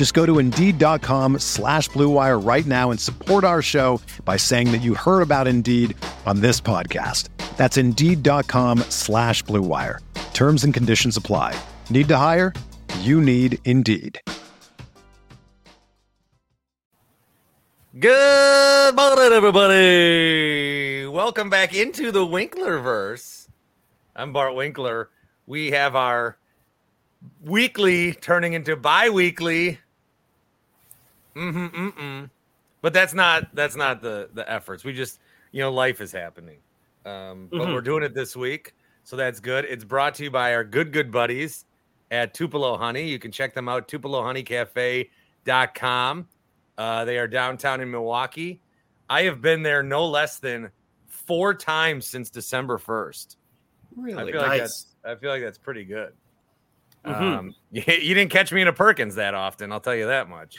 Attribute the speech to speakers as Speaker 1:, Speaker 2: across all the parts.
Speaker 1: Just go to Indeed.com slash BlueWire right now and support our show by saying that you heard about Indeed on this podcast. That's Indeed.com slash BlueWire. Terms and conditions apply. Need to hire? You need Indeed.
Speaker 2: Good morning, everybody. Welcome back into the Winklerverse. I'm Bart Winkler. We have our weekly turning into bi-weekly. Mm-hmm, mm-mm. But that's not that's not the the efforts. We just you know life is happening. Um, but
Speaker 3: Mhm.
Speaker 2: we're doing it this week, so that's good. It's brought to you by our good good buddies at Tupelo Honey. You can check them out tupelohoneycafe.com. Uh, they are downtown in Milwaukee. I have been there no less than four times since December first. I
Speaker 4: Really?
Speaker 2: feel like
Speaker 3: Nice.
Speaker 2: that's I feel like that's pretty good.
Speaker 3: Mhm.
Speaker 2: Um, you, you didn't catch me in a Perkins that often, I'll tell you that much.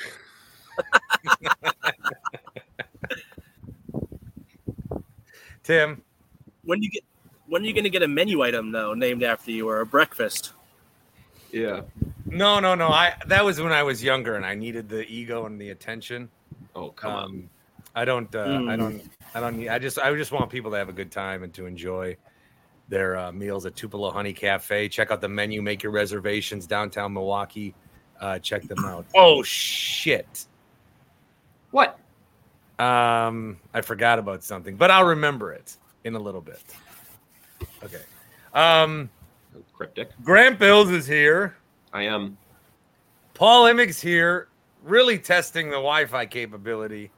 Speaker 2: Tim,
Speaker 3: When you get when are you going to get a menu item though named after you or a breakfast?
Speaker 4: Yeah.
Speaker 2: no, no, no. I that was when I was younger and I needed the ego and the attention.
Speaker 4: Oh, come on.
Speaker 2: Um, I don't. Uh, I
Speaker 3: Mm.
Speaker 2: don't. I don't need. I just. I just want people to have a good time and to enjoy their uh, meals at Tupelo Honey Cafe. Check out the menu. Make your reservations downtown Milwaukee. Uh, check them out. Oh shit!
Speaker 4: What?
Speaker 2: Um, I forgot about something, but I'll remember it in a little bit. Okay. Um,
Speaker 4: Cryptic.
Speaker 2: Grant Bills is here.
Speaker 4: I am.
Speaker 2: Paul Emmig's here. Really testing the Wi-Fi capability.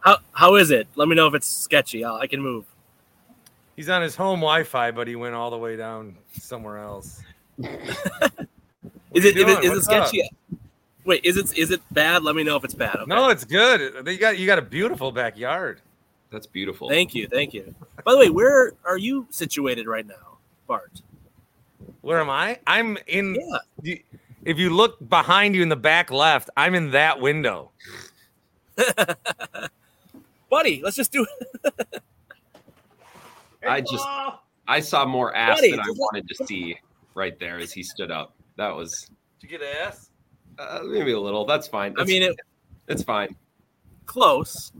Speaker 3: How how is it? Let me know if it's sketchy. I'll, I can move.
Speaker 2: He's on his home Wi-Fi, but he went all the way down somewhere else.
Speaker 3: Is it
Speaker 2: you
Speaker 3: is it,
Speaker 2: doing?
Speaker 3: is it
Speaker 2: What's up?
Speaker 3: Sketchy? Wait, is it is it bad? Let me know if it's bad. Okay.
Speaker 2: No, it's good. You got you got a beautiful backyard.
Speaker 4: That's beautiful.
Speaker 3: Thank you, thank you. By the way, where are you situated right now, Bart?
Speaker 2: Where am I? I'm in.
Speaker 3: Yeah.
Speaker 2: you- If you look behind you in the back left, I'm in that window.
Speaker 3: Buddy, let's just do it.
Speaker 4: I just I saw more ass
Speaker 3: Buddy,
Speaker 4: than I wanted to see right there as he stood up. That was
Speaker 2: Did you get ass?
Speaker 4: Uh, maybe a little. That's fine.
Speaker 3: I mean, it
Speaker 4: it's fine.
Speaker 3: close.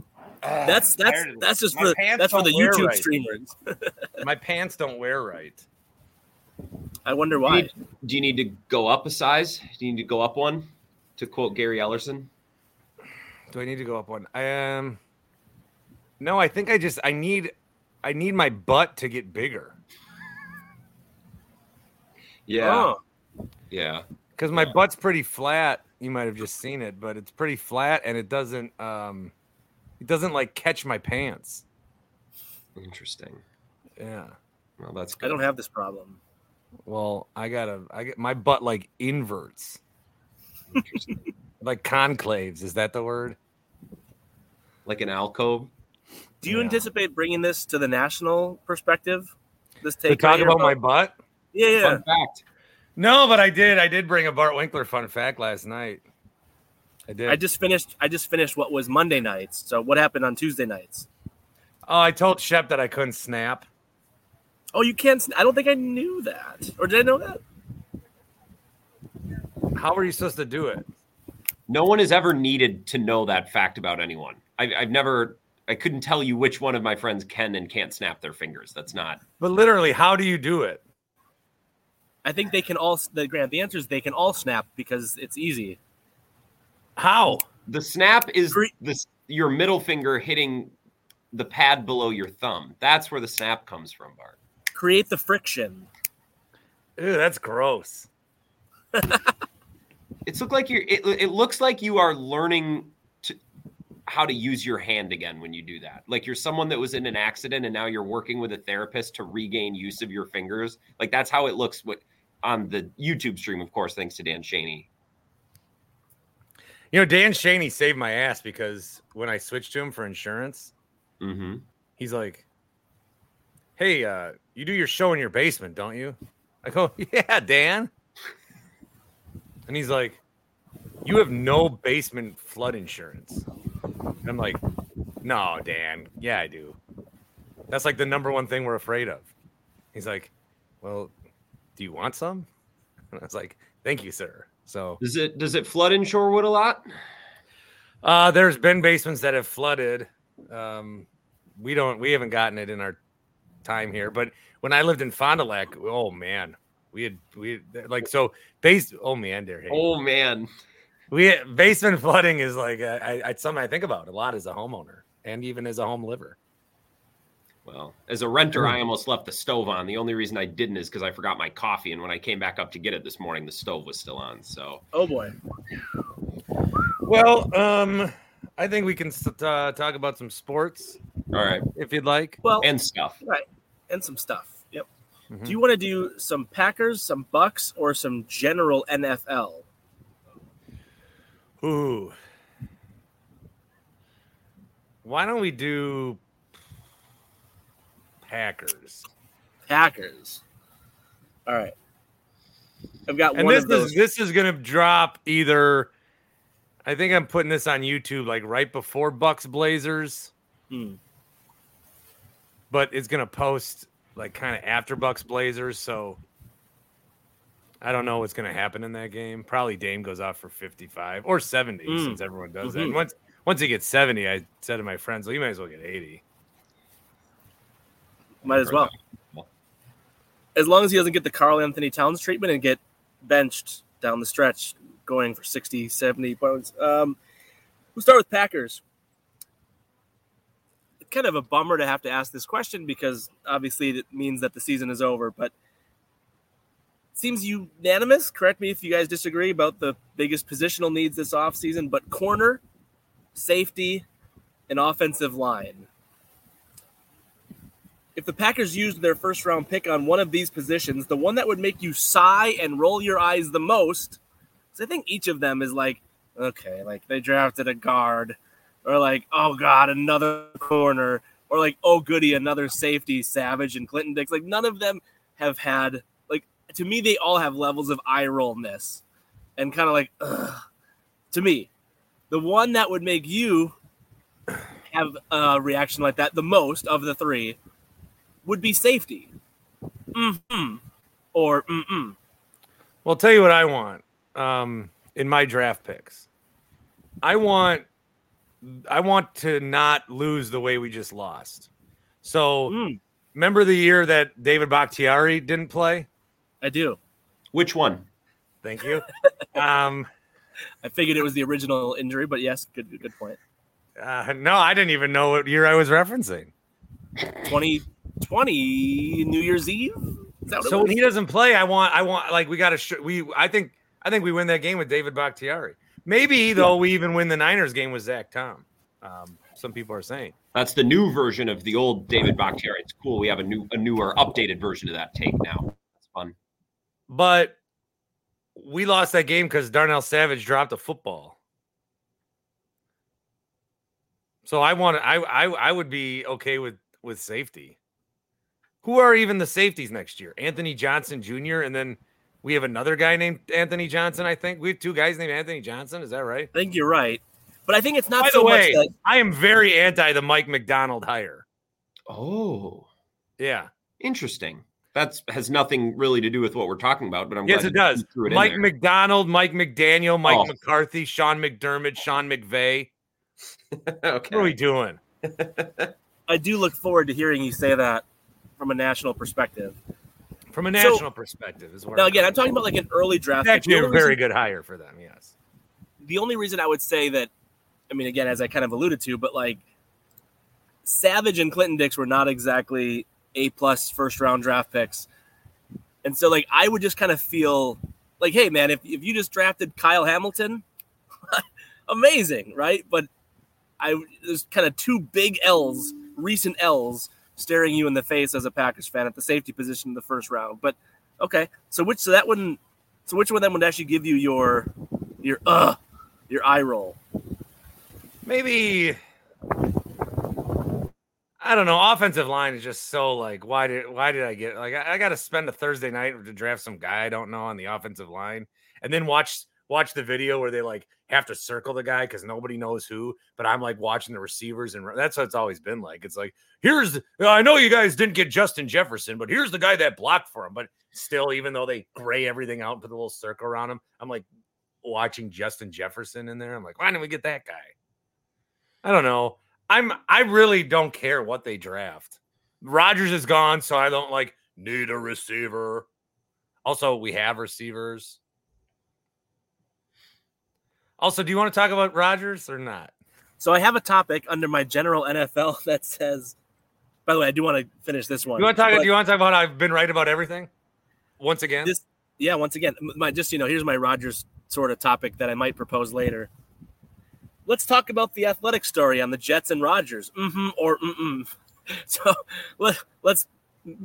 Speaker 3: That's that's that's just for that's for the YouTube streamers.
Speaker 2: My pants don't wear right.
Speaker 3: I wonder
Speaker 4: Do you,
Speaker 3: why.
Speaker 4: need, do you need to go up a size? Do you need to go up one? To quote Gary Ellerson.
Speaker 2: Do I need to go up one? I um. No, I think I just I need I need my butt to get bigger
Speaker 4: Yeah.
Speaker 3: Oh,
Speaker 4: Yeah.
Speaker 2: Because my butt's pretty flat. You might have just seen it, but it's pretty flat and it doesn't um, it doesn't like catch my pants.
Speaker 4: Interesting.
Speaker 2: Yeah.
Speaker 4: Well, that's good.
Speaker 3: I don't have this problem.
Speaker 2: Well, I gotta I get my butt like inverts, like conclaves. Is that the word?
Speaker 4: like an alcove.
Speaker 3: Do you
Speaker 2: Yeah.
Speaker 3: anticipate bringing this to the national perspective? This
Speaker 2: To talk
Speaker 3: right here
Speaker 2: about my butt?
Speaker 3: yeah yeah.
Speaker 4: Fun fact.
Speaker 2: No, but I did. I did bring a Bart Winkler fun fact last night. I did.
Speaker 3: I just finished. I just finished what was Monday nights. So what happened on Tuesday nights?
Speaker 2: oh, I told Shep that I couldn't snap.
Speaker 3: Oh, you can't. I don't think I knew that, or did I know that?
Speaker 2: How were you supposed to do it?
Speaker 4: No one has ever needed to know that fact about anyone. I've, I've never, I couldn't tell you which one of my friends can and can't snap their fingers. That's not.
Speaker 2: But literally, how do you do it?
Speaker 3: I think they can all. The grant. The answer is they can all snap because it's easy.
Speaker 2: How?
Speaker 4: The snap is
Speaker 3: Gre-
Speaker 4: this your middle finger hitting the pad below your thumb. That's where the snap comes from, Bart.
Speaker 3: Create the friction.
Speaker 2: Ew, that's gross.
Speaker 4: it's look like you're. It, it looks like you are learning to how to use your hand again when you do that. Like you're someone that was in an accident and now you're working with a therapist to regain use of your fingers. Like that's how it looks. What on the YouTube stream, of course, thanks to Dan Shaney.
Speaker 2: You know, Dan Shaney saved my ass because when I switched to him for insurance,
Speaker 4: mm-hmm.
Speaker 2: he's like, "Hey, uh, you do your show in your basement, don't you?" I go, "Yeah, Dan." And he's like, "You have no basement flood insurance." And I'm like, "No, Dan. Yeah, I do. That's like the number one thing we're afraid of." He's like, "Well, do you want some?" And I was like, "Thank you, sir." So
Speaker 4: does it does it flood in Shorewood a lot?
Speaker 2: Uh, there's been basements that have flooded. Um, we don't we haven't gotten it in our time here, but when I lived in Fond du Lac, oh man, we had we like so base. Oh man, there.
Speaker 4: Hey. Oh man,
Speaker 2: we basement flooding is like I, I, it's something I think about a lot as a homeowner and even as a home liver.
Speaker 4: Well, as a renter, I almost left the stove on. The only reason I didn't is because I forgot my coffee, and when I came back up to get it this morning, the stove was still on. So,
Speaker 3: oh boy.
Speaker 2: Well, um, I think we can uh, talk about some sports.
Speaker 4: All right,
Speaker 2: if you'd like.
Speaker 3: Well,
Speaker 4: and stuff.
Speaker 3: Right, and some stuff. Yep. Mm-hmm. Do you want to do some Packers, some Bucks, or some general NFL?
Speaker 2: Ooh. Why don't we do Packers.
Speaker 3: Packers. All right. I've got
Speaker 2: and
Speaker 3: one
Speaker 2: this. Is, this is to drop either. I think I'm putting this on YouTube like right before Bucks Blazers.
Speaker 3: Hmm.
Speaker 2: But it's to post like kind of after Bucks Blazers. So I don't know what's to happen in that game. Probably Dame goes off for 55 or 70 mm. since everyone does mm-hmm. that. And once once he gets 70, I said to my friends, well, you might as well get 80.
Speaker 3: Might as well. As long as he doesn't get the Karl-Anthony Towns treatment and get benched down the stretch, going for 60, 70 points. Um, we'll start with Packers. Kind of a bummer to have to ask this question because obviously it means that the season is over, but seems unanimous. Correct me if you guys disagree about the biggest positional needs this offseason, but corner, safety, and offensive line if the Packers used their first round pick on one of these positions, the one that would make you sigh and roll your eyes the most, because I think each of them is like, okay, like they drafted a guard, or like, oh God, another corner, or like, oh goody, another safety, Savage and Clinton Dix. Like none of them have had, like, to me, they all have levels of eye rollness and kind of like, ugh. to me, the one that would make you have a reaction like that the most of the three would be safety. Mm-hmm. Or mm-mm.
Speaker 2: Well, I'll tell you what I want um, in my draft picks. I want I want to not lose the way we just lost. So mm. remember the year that David Bakhtiari didn't play?
Speaker 3: I do.
Speaker 4: Which one?
Speaker 2: Thank you. um,
Speaker 3: I figured it was the original injury, but yes, good good point.
Speaker 2: Uh, no, I didn't even know what year I was referencing.
Speaker 3: 20 20 New Year's Eve.
Speaker 2: so when he doesn't play, I want, I want, like, we got to, sh- we, I think, I think we win that game with David Bakhtiari. Maybe though, we even win the Niners game with Zach Tom. Um, some people are saying
Speaker 4: that's the new version of the old David Bakhtiari. It's cool. We have a new, a newer, updated version of that take now. That's fun.
Speaker 2: But we lost that game because Darnell Savage dropped a football. So I want I, I I would be okay with with safety. Who are even the safeties next year? Anthony Johnson Jr. and then we have another guy named Anthony Johnson. I think we have two guys named Anthony Johnson. Is that right?
Speaker 3: I think you're right, but I think it's not
Speaker 2: By
Speaker 3: so
Speaker 2: the way,
Speaker 3: much that
Speaker 2: I am very anti the Mike Macdonald hire.
Speaker 4: Oh,
Speaker 2: yeah,
Speaker 4: interesting. That has nothing really to do with what we're talking about, but I'm
Speaker 2: yes, it does. It Mike Macdonald, Mike McDaniel, Mike oh. McCarthy, Sean McDermott, Sean McVay. okay. What are we doing?
Speaker 3: I do look forward to hearing you say that from a national perspective.
Speaker 2: From a national so, perspective, is what
Speaker 3: now. I'm again, I'm talking about like an early draft.
Speaker 2: Actually, a very reason, good hire for them. Yes.
Speaker 3: The only reason I would say that, I mean, again, as I kind of alluded to, but like Savage and Clinton Dix were not exactly A plus first round draft picks. And so like I would just kind of feel like, hey man, if, if you just drafted Kyle Hamilton, amazing, right? But I there's kind of two big L's, recent L's, staring you in the face as a Packers fan at the safety position in the first round. But okay, so which so that wouldn't so which one of them would actually give you your your uh your eye roll?
Speaker 2: Maybe I don't know. Offensive line is just so like, why did why did I get like I, I got to spend a Thursday night to draft some guy I don't know on the offensive line, and then watch watch the video where they like have to circle the guy because nobody knows who. But I'm like watching the receivers, and that's what it's always been like. It's like here's uh, I know you guys didn't get Justin Jefferson, but here's the guy that blocked for him. But still, even though they gray everything out and put a little circle around him, I'm like watching Justin Jefferson in there. I'm like, why didn't we get that guy? I don't know. I'm I really don't care what they draft. Rodgers is gone, so I don't like need a receiver. Also, we have receivers. Also, do you want to talk about Rodgers or not?
Speaker 3: So I have a topic under my general NFL that says. By the way, I do want to finish this one.
Speaker 2: You want to talk? do you want to talk about I've been right about everything? Once again,
Speaker 3: this, yeah. Once again, my just you know, here's my Rodgers sort of topic that I might propose later. Let's talk about the athletic story on the Jets and Rodgers. Mm-hmm or mm-mm. So let, let's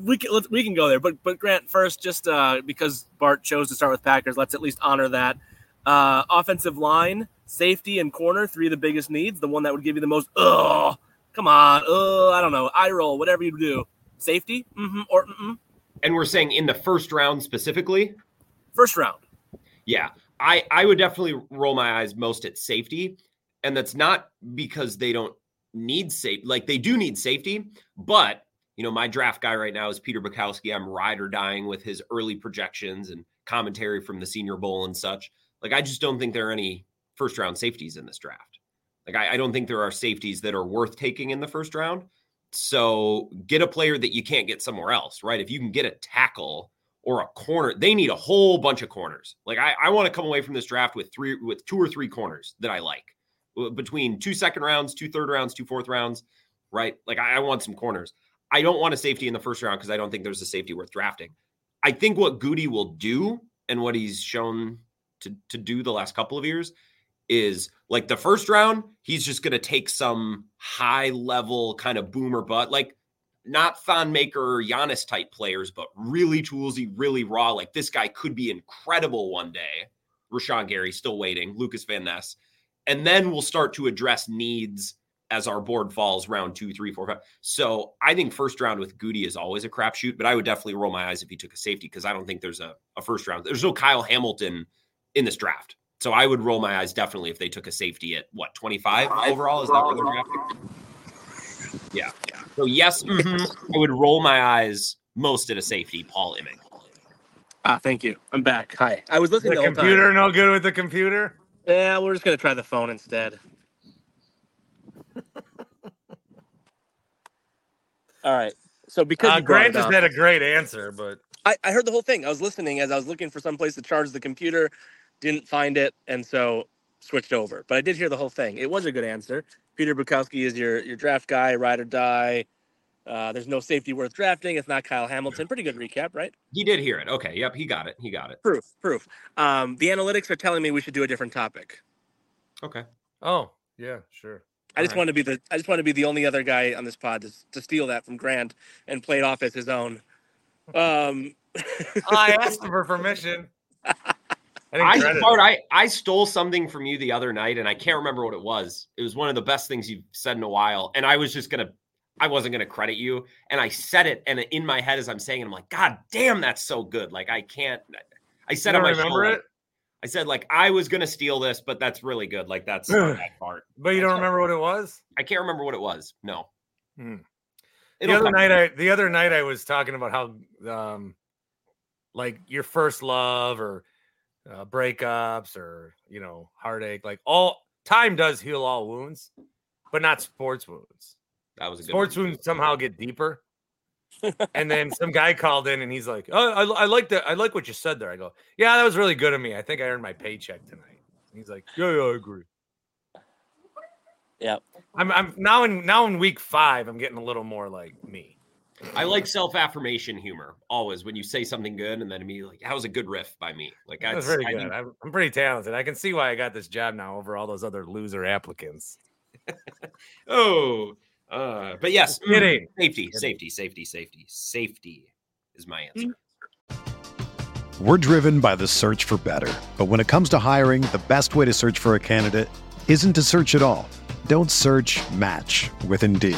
Speaker 3: we can let's, we can go there. But but Grant first, just uh, because Bart chose to start with Packers, let's at least honor that. Uh, offensive line, safety, and corner, three of the biggest needs. The one that would give you the most, oh, come on, oh, I don't know, eye roll, whatever you do. Safety, mm-hmm, or mm
Speaker 4: And we're saying in the first round specifically?
Speaker 3: First round.
Speaker 4: Yeah. I, I would definitely roll my eyes most at safety. And that's not because they don't need safe, like they do need safety, but you know, my draft guy right now is Peter Bukowski. I'm ride or dying with his early projections and commentary from the Senior Bowl and such. Like, I just don't think there are any first round safeties in this draft. Like, I, I don't think there are safeties that are worth taking in the first round. So get a player that you can't get somewhere else, right? If you can get a tackle or a corner, they need a whole bunch of corners. Like I, I want to come away from this draft with three, with two or three corners that I like between two second rounds, two third rounds, two fourth rounds, right? Like I, I want some corners. I don't want a safety in the first round because I don't think there's a safety worth drafting. I think what Goody will do and what he's shown to to do the last couple of years is like the first round, he's just going to take some high level kind of boomer butt, like not Thon Maker Giannis type players, but really toolsy, really raw. Like this guy could be incredible one day. Rashan Gary still waiting, Lucas Van Ness. And then we'll start to address needs as our board falls round two, three, four, five. So I think first round with Goody is always a crapshoot, but I would definitely roll my eyes if he took a safety because I don't think there's a, a first round. There's no Kyle Hamilton in this draft. So I would roll my eyes definitely if they took a safety at what 25 overall. Is that where they're drafting? Yeah. yeah. So yes, mm-hmm, I would roll my eyes most at a safety, Paul Imming.
Speaker 3: Ah, thank you. I'm back. Hi. I was listening.
Speaker 2: The, the computer no good with the computer.
Speaker 3: Yeah, we're just gonna try the phone instead. All right. So because
Speaker 2: uh, Grant just up, had a great answer, but
Speaker 3: I, I heard the whole thing. I was listening as I was looking for some place to charge the computer, didn't find it, and so switched over. But I did hear the whole thing. It was a good answer. Peter Bukowski is your your draft guy, ride or die. Uh, there's no safety worth drafting. It's not Kyle Hamilton. Pretty good recap, right?
Speaker 4: He did hear it. Okay. Yep. He got it. He got it.
Speaker 3: Proof. Proof. Um, the analytics are telling me we should do a different topic.
Speaker 4: Okay.
Speaker 2: Oh yeah, sure.
Speaker 3: I just right. want to be the I just want to be the only other guy on this pod to, to steal that from Grant and play it off as his own. Um,
Speaker 2: I asked for permission.
Speaker 4: I, Bart, I I stole something from you the other night, and I can't remember what it was. It was one of the best things you've said in a while, and I was just gonna, I wasn't gonna credit you, and I said it, and in my head as I'm saying it, I'm like, God damn, that's so good. Like I can't. I said on my remember show, it. I said like I was gonna steal this, but that's really good. Like that's that part.
Speaker 2: But you don't remember what it was?
Speaker 4: I can't remember what it was. No.
Speaker 2: Hmm. The other night, I the other night I was talking about how um, like your first love or uh, breakups or you know heartache like all time does heal all wounds but not sports wounds.
Speaker 4: That was good
Speaker 2: sports wounds somehow get deeper and then some guy called in and he's like oh I, I like that i like what you said there. I go yeah that was really good of me. I think i earned my paycheck tonight. And he's like yeah yeah i agree.
Speaker 3: Yeah
Speaker 2: i'm i'm now in now in week five i'm getting a little more like me
Speaker 4: I like self affirmation humor always when you say something good and then immediately, like, that was a good riff by me. Like,
Speaker 2: That was
Speaker 4: that's
Speaker 2: pretty
Speaker 4: I
Speaker 2: good.
Speaker 4: think-
Speaker 2: I'm, I'm pretty talented. I can see why I got this job now over all those other loser applicants.
Speaker 4: oh, uh, but yes, mm,
Speaker 2: Kidding.
Speaker 4: safety, safety, safety, safety, safety is my answer.
Speaker 1: We're driven by the search for better. But when it comes to hiring, the best way to search for a candidate isn't to search at all. Don't search match with Indeed.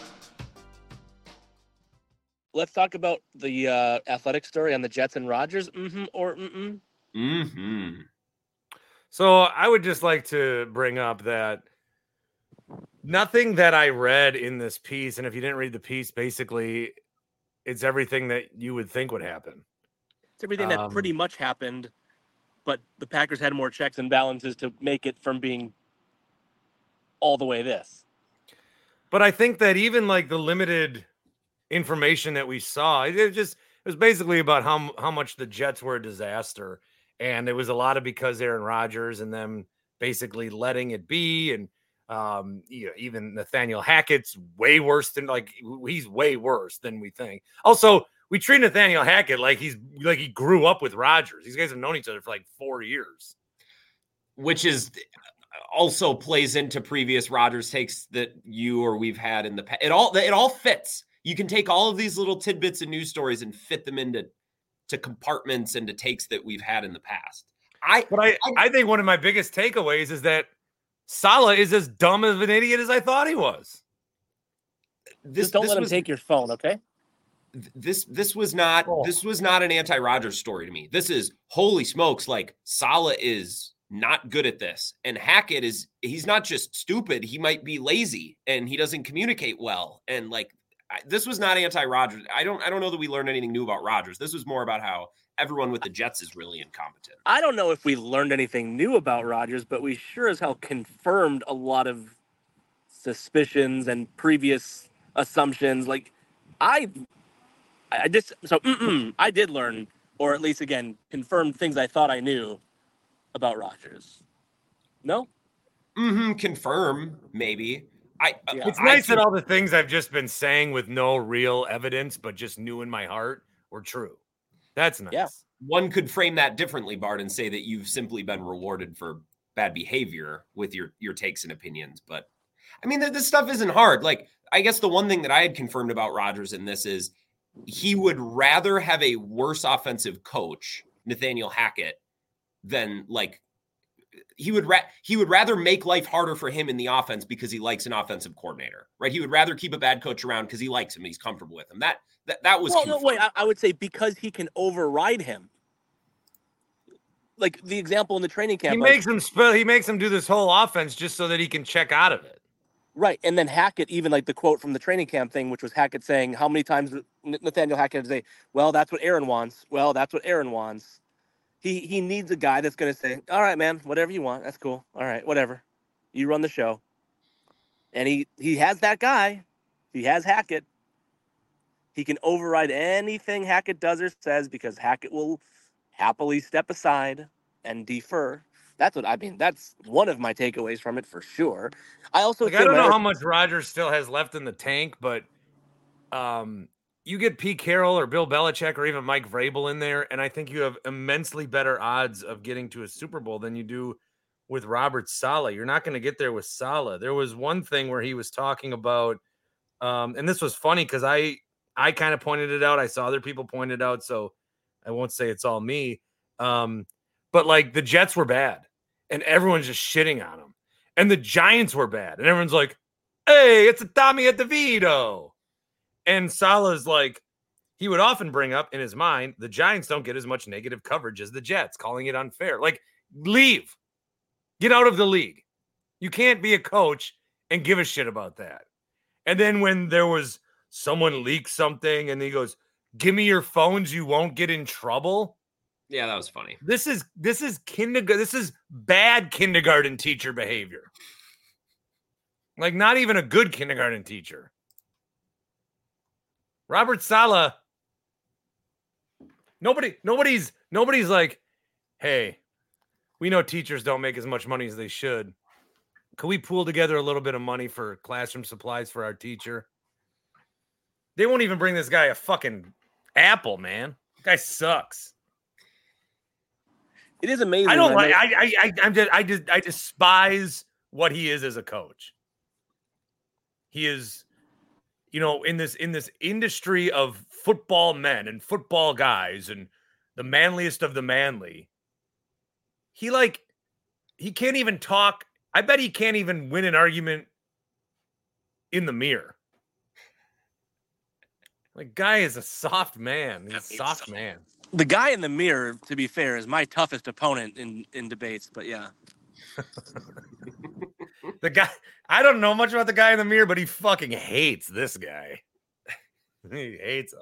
Speaker 3: Let's talk about the uh, athletic story on the Jets and Rodgers. Mm-hmm or mm-mm.
Speaker 4: hmm
Speaker 2: So I would just like to bring up that nothing that I read in this piece, and if you didn't read the piece, basically it's everything that you would think would happen.
Speaker 3: It's everything that
Speaker 2: Um,
Speaker 3: pretty much happened, but the Packers had more checks and balances to make it from being all the way this.
Speaker 2: But I think that even like the limited information that we saw, it, it just it was basically about how how much the Jets were a disaster, and it was a lot of because Aaron Rodgers and them basically letting it be, and um, you know, even Nathaniel Hackett's way worse than like he's way worse than we think. Also, we treat Nathaniel Hackett like he's like he grew up with Rodgers. These guys have known each other for like four years.
Speaker 4: which is also plays into previous Rodgers takes that you or we've had in the past. It all it all fits. You can take all of these little tidbits and news stories and fit them into to compartments and to takes that we've had in the past. I
Speaker 2: But I, I think one of my biggest takeaways is that Saleh is as dumb of an idiot as I thought he was.
Speaker 4: this
Speaker 3: Just don't
Speaker 4: this
Speaker 3: let him take your phone, okay?
Speaker 4: this this was not
Speaker 2: Oh.
Speaker 4: this was not an anti-Rodgers story to me. This is holy smokes, like Saleh is not good at this. And Hackett is he's not just stupid, he might be lazy and he doesn't communicate well. And like I- this was not anti-Rodgers. I don't I don't know that we learned anything new about Rodgers. This was more about how everyone with the Jets is really incompetent.
Speaker 3: I don't know if we learned anything new about Rodgers, but we sure as hell confirmed a lot of suspicions and previous assumptions. Like, I, I just so mm-mm, I did learn, or at least again confirmed things I thought I knew about Rodgers. No,
Speaker 4: hmm confirm maybe. I
Speaker 3: Yeah.
Speaker 2: It's
Speaker 4: I
Speaker 2: nice that all the things I've just been saying with no real evidence, but just knew in my heart were true. That's nice.
Speaker 3: Yeah.
Speaker 4: one could frame that differently, Bart, and say that you've simply been rewarded for bad behavior with your your takes and opinions. But I mean, th- this stuff isn't hard. Like, I guess the one thing that I had confirmed about Rodgers in this is he would rather have a worse offensive coach, Nathaniel Hackett, than like he would ra- he would rather make life harder for him in the offense because he likes an offensive coordinator, right? He would rather keep a bad coach around because he likes him, he's comfortable with him. That that that was
Speaker 3: well, no, wait. I, I would say because he can override him. Like the example in the training camp,
Speaker 2: He
Speaker 3: like-
Speaker 2: makes him spell. He makes him do this whole offense just so that he can check out of it.
Speaker 3: Right. And then Hackett, even like the quote from the training camp thing, which was Hackett saying, How many times Nathaniel Hackett say, Well, that's what Aaron wants. Well, that's what Aaron wants. He he needs a guy that's gonna say, All right, man, whatever you want. That's cool. All right, whatever. You run the show. And he he has that guy. He has Hackett. He can override anything Hackett does or says because Hackett will happily step aside and defer. That's what I mean. That's one of my takeaways from it for sure. I also
Speaker 2: Like I don't know
Speaker 3: other-
Speaker 2: how much Rodgers still has left in the tank, but um, you get Pete Carroll or Bill Belichick or even Mike Vrabel in there, and I think you have immensely better odds of getting to a Super Bowl than you do with Robert Saleh. You're not going to get there with Saleh. There was one thing where he was talking about, um, and this was funny because I I kind of pointed it out. I saw other people point it out, so I won't say it's all me. Um, but like the Jets were bad, and everyone's just shitting on them. And the Giants were bad, and everyone's like, "Hey, it's a Tommy at the DeVito." And Saleh's like, he would often bring up in his mind, the Giants don't get as much negative coverage as the Jets, calling it unfair. Like, leave, get out of the league. You can't be a coach and give a shit about that. And then when there was someone leaked something and he goes, "Give me your phones, you won't get in trouble."
Speaker 4: Yeah, that was funny.
Speaker 2: This is this is kindergarten. This is bad kindergarten teacher behavior. Like not even a good kindergarten teacher. Robert Saleh. Nobody, nobody's, nobody's like, hey, we know teachers don't make as much money as they should. Can we pool together a little bit of money for classroom supplies for our teacher? They won't even bring this guy a fucking apple, man. Guy sucks.
Speaker 3: It is amazing.
Speaker 2: I don't like. I I I I'm just, I just I despise what he is as a coach. He is, you know, in this in this industry of football men and football guys and the manliest of the manly. He like he can't even talk. I bet he can't even win an argument in the mirror. Like guy is a soft man. He's a soft man.
Speaker 3: the guy in the mirror, to be fair, is my toughest opponent in in debates. But yeah,
Speaker 2: The guy, I don't know much about the guy in the mirror, but he fucking hates this guy. he hates him.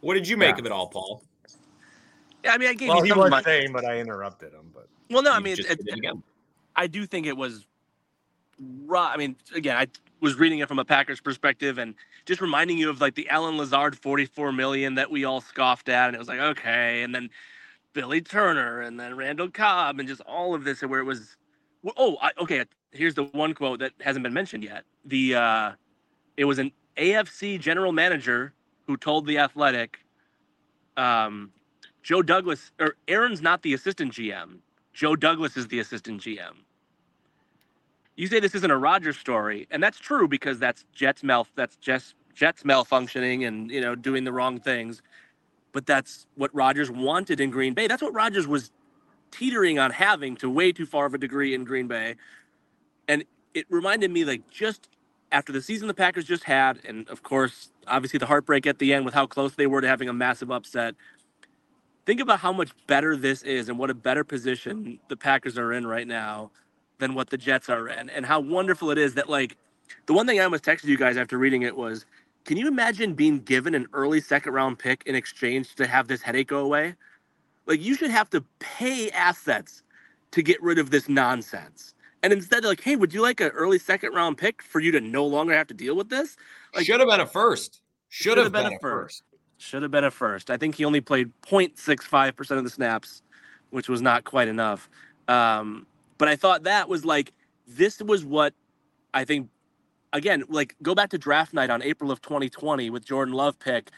Speaker 4: What did you make
Speaker 2: Yeah.
Speaker 4: of it all, Paul?
Speaker 3: yeah. I mean, I gave
Speaker 2: Well,
Speaker 3: you
Speaker 2: he
Speaker 3: some of
Speaker 2: was
Speaker 3: my.
Speaker 2: saying, but I interrupted him. But
Speaker 3: Well, no, I mean,
Speaker 4: just
Speaker 3: it,
Speaker 4: it.
Speaker 3: I do think it was. ru- I mean, again, I was reading it from a Packers perspective, and just reminding you of like the Allen Lazard forty-four million that we all scoffed at, and it was like okay, and then Billy Turner, and then Randall Cobb, and just all of this, and where it was. Oh, I, okay. Here's the one quote that hasn't been mentioned yet. The uh, it was an AFC general manager who told the Athletic, um, Joe Douglas or Aaron's not the assistant GM. Joe Douglas is the assistant GM. You say this isn't a Rodgers story, and that's true because that's Jets mal that's Jets Jets malfunctioning and you know doing the wrong things. But that's what Rodgers wanted in Green Bay. That's what Rodgers was teetering on having to way too far of a degree in Green Bay. And it reminded me like just after the season the Packers just had, and of course, obviously the heartbreak at the end with how close they were to having a massive upset. Think about how much better this is and what a better position the Packers are in right now than what the Jets are in, and how wonderful it is that like the one thing I almost texted you guys after reading it was, can you imagine being given an early second round pick in exchange to have this headache go away? Like you should have to pay assets to get rid of this nonsense. And instead, they're like, hey, would you like an early second round pick for you to no longer have to deal with this? Like-
Speaker 4: Should have been a first. Should have been, a
Speaker 3: first.
Speaker 4: first.
Speaker 3: Should have been a first. I think he only played 0.65% of the snaps, which was not quite enough. Um, but I thought that was like, this was what I think, again, like go back to draft night on April of 2020 with Jordan Love pick.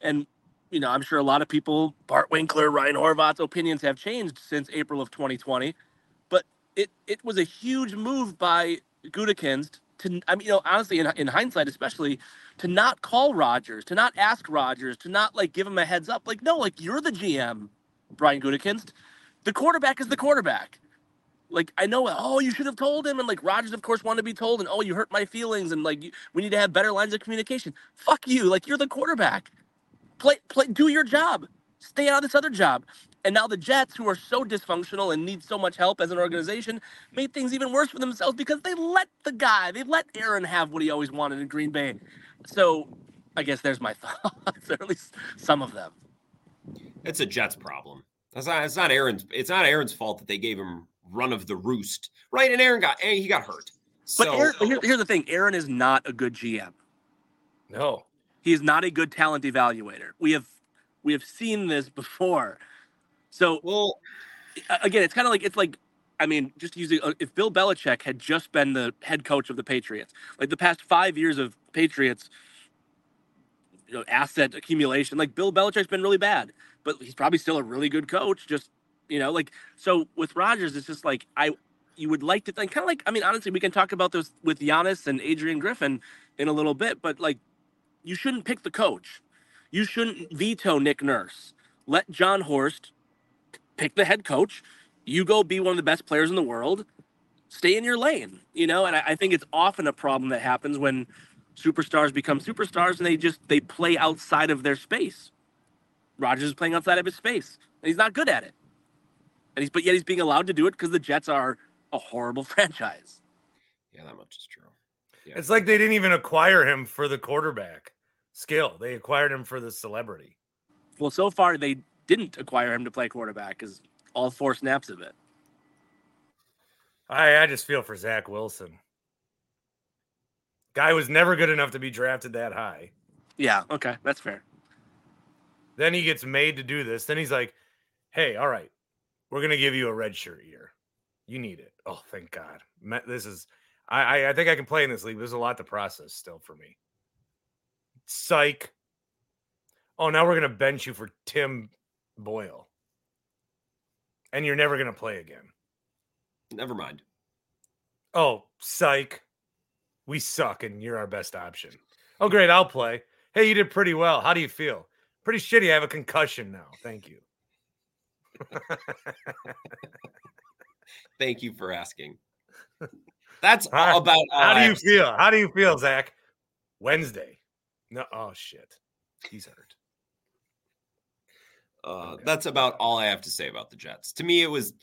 Speaker 3: And, you know, I'm sure a lot of people, Bart Winkler, Ryan Horvath's opinions have changed since April of 2020. But it, it was a huge move by Gutekunst to, I mean, you know, honestly, in, in hindsight, especially, to not call Rodgers, to not ask Rodgers, to not like give him a heads up. Like, no, like you're the GM, Brian Gutekunst. The quarterback is the quarterback. Like, I know, oh, you should have told him. And like Rodgers, of course, wanted to be told, and oh, you hurt my feelings, and like we need to have better lines of communication. Fuck you. Like, you're the quarterback. Play, play, do your job. Stay out of this other job. And now the Jets, who are so dysfunctional and need so much help as an organization, made things even worse for themselves because they let the guy, they let Aaron have what he always wanted in Green Bay. So I guess there's my thoughts, or at least some of them.
Speaker 4: It's a Jets problem. That's not. It's not Aaron's. It's not Aaron's fault that they gave him run of the roost, right? And Aaron got. He got hurt.
Speaker 3: But
Speaker 4: So
Speaker 3: Aaron, here- here's the thing Aaron is not a good GM.
Speaker 2: no,
Speaker 3: He is not a good talent evaluator. We have we have seen this before. So
Speaker 4: well,
Speaker 3: again, it's kind of like it's like I mean, just using uh, if Bill Belichick had just been the head coach of the Patriots, like the past five years of Patriots, you know, asset accumulation, like Bill Belichick's been really bad, but he's probably still a really good coach. Just you know, like so with Rodgers, it's just like I you would like to think kind of like I mean, honestly, we can talk about this with Giannis and Adrian Griffin in a little bit, but like you shouldn't pick the coach. You shouldn't veto Nick Nurse. Let Jon Horst pick the head coach. You go be one of the best players in the world. Stay in your lane, you know. And I, I think it's often a problem that happens when superstars become superstars and they just they play outside of their space. Rodgers is playing outside of his space, and he's not good at it. And he's but yet he's being allowed to do it because the Jets are a horrible franchise.
Speaker 4: Yeah, that much is true. Yeah.
Speaker 2: It's like they didn't even acquire him for the quarterback skill. They acquired him for the celebrity.
Speaker 3: Well, so far they didn't acquire him to play quarterback because all four snaps of it.
Speaker 2: I I just feel for Zach Wilson. Guy was never good enough to be drafted that high.
Speaker 3: Yeah, okay, that's fair.
Speaker 2: Then he gets made to do this. Then he's like, "Hey, all right, we're gonna give you a red shirt year. You need it. Oh, thank God. This is. I I- I think I can play in this league. There's a lot to process still for me. Psych. Oh, now we're gonna bench you for Tim Boyle, and you're never gonna play again.
Speaker 4: Never mind.
Speaker 2: Oh, psych. We suck and you're our best option. Oh, great. I'll play. Hey, you did pretty well. How do you feel? Pretty shitty. I have a concussion now. Thank you.
Speaker 4: Thank you for asking. That's
Speaker 2: How-
Speaker 4: about
Speaker 2: How do you
Speaker 4: to
Speaker 2: feel? How do you feel, Zach? Wednesday. No. Oh, shit. He's hurt.
Speaker 4: Uh,
Speaker 2: Okay.
Speaker 4: that's about all I have to say about the Jets. To me, it was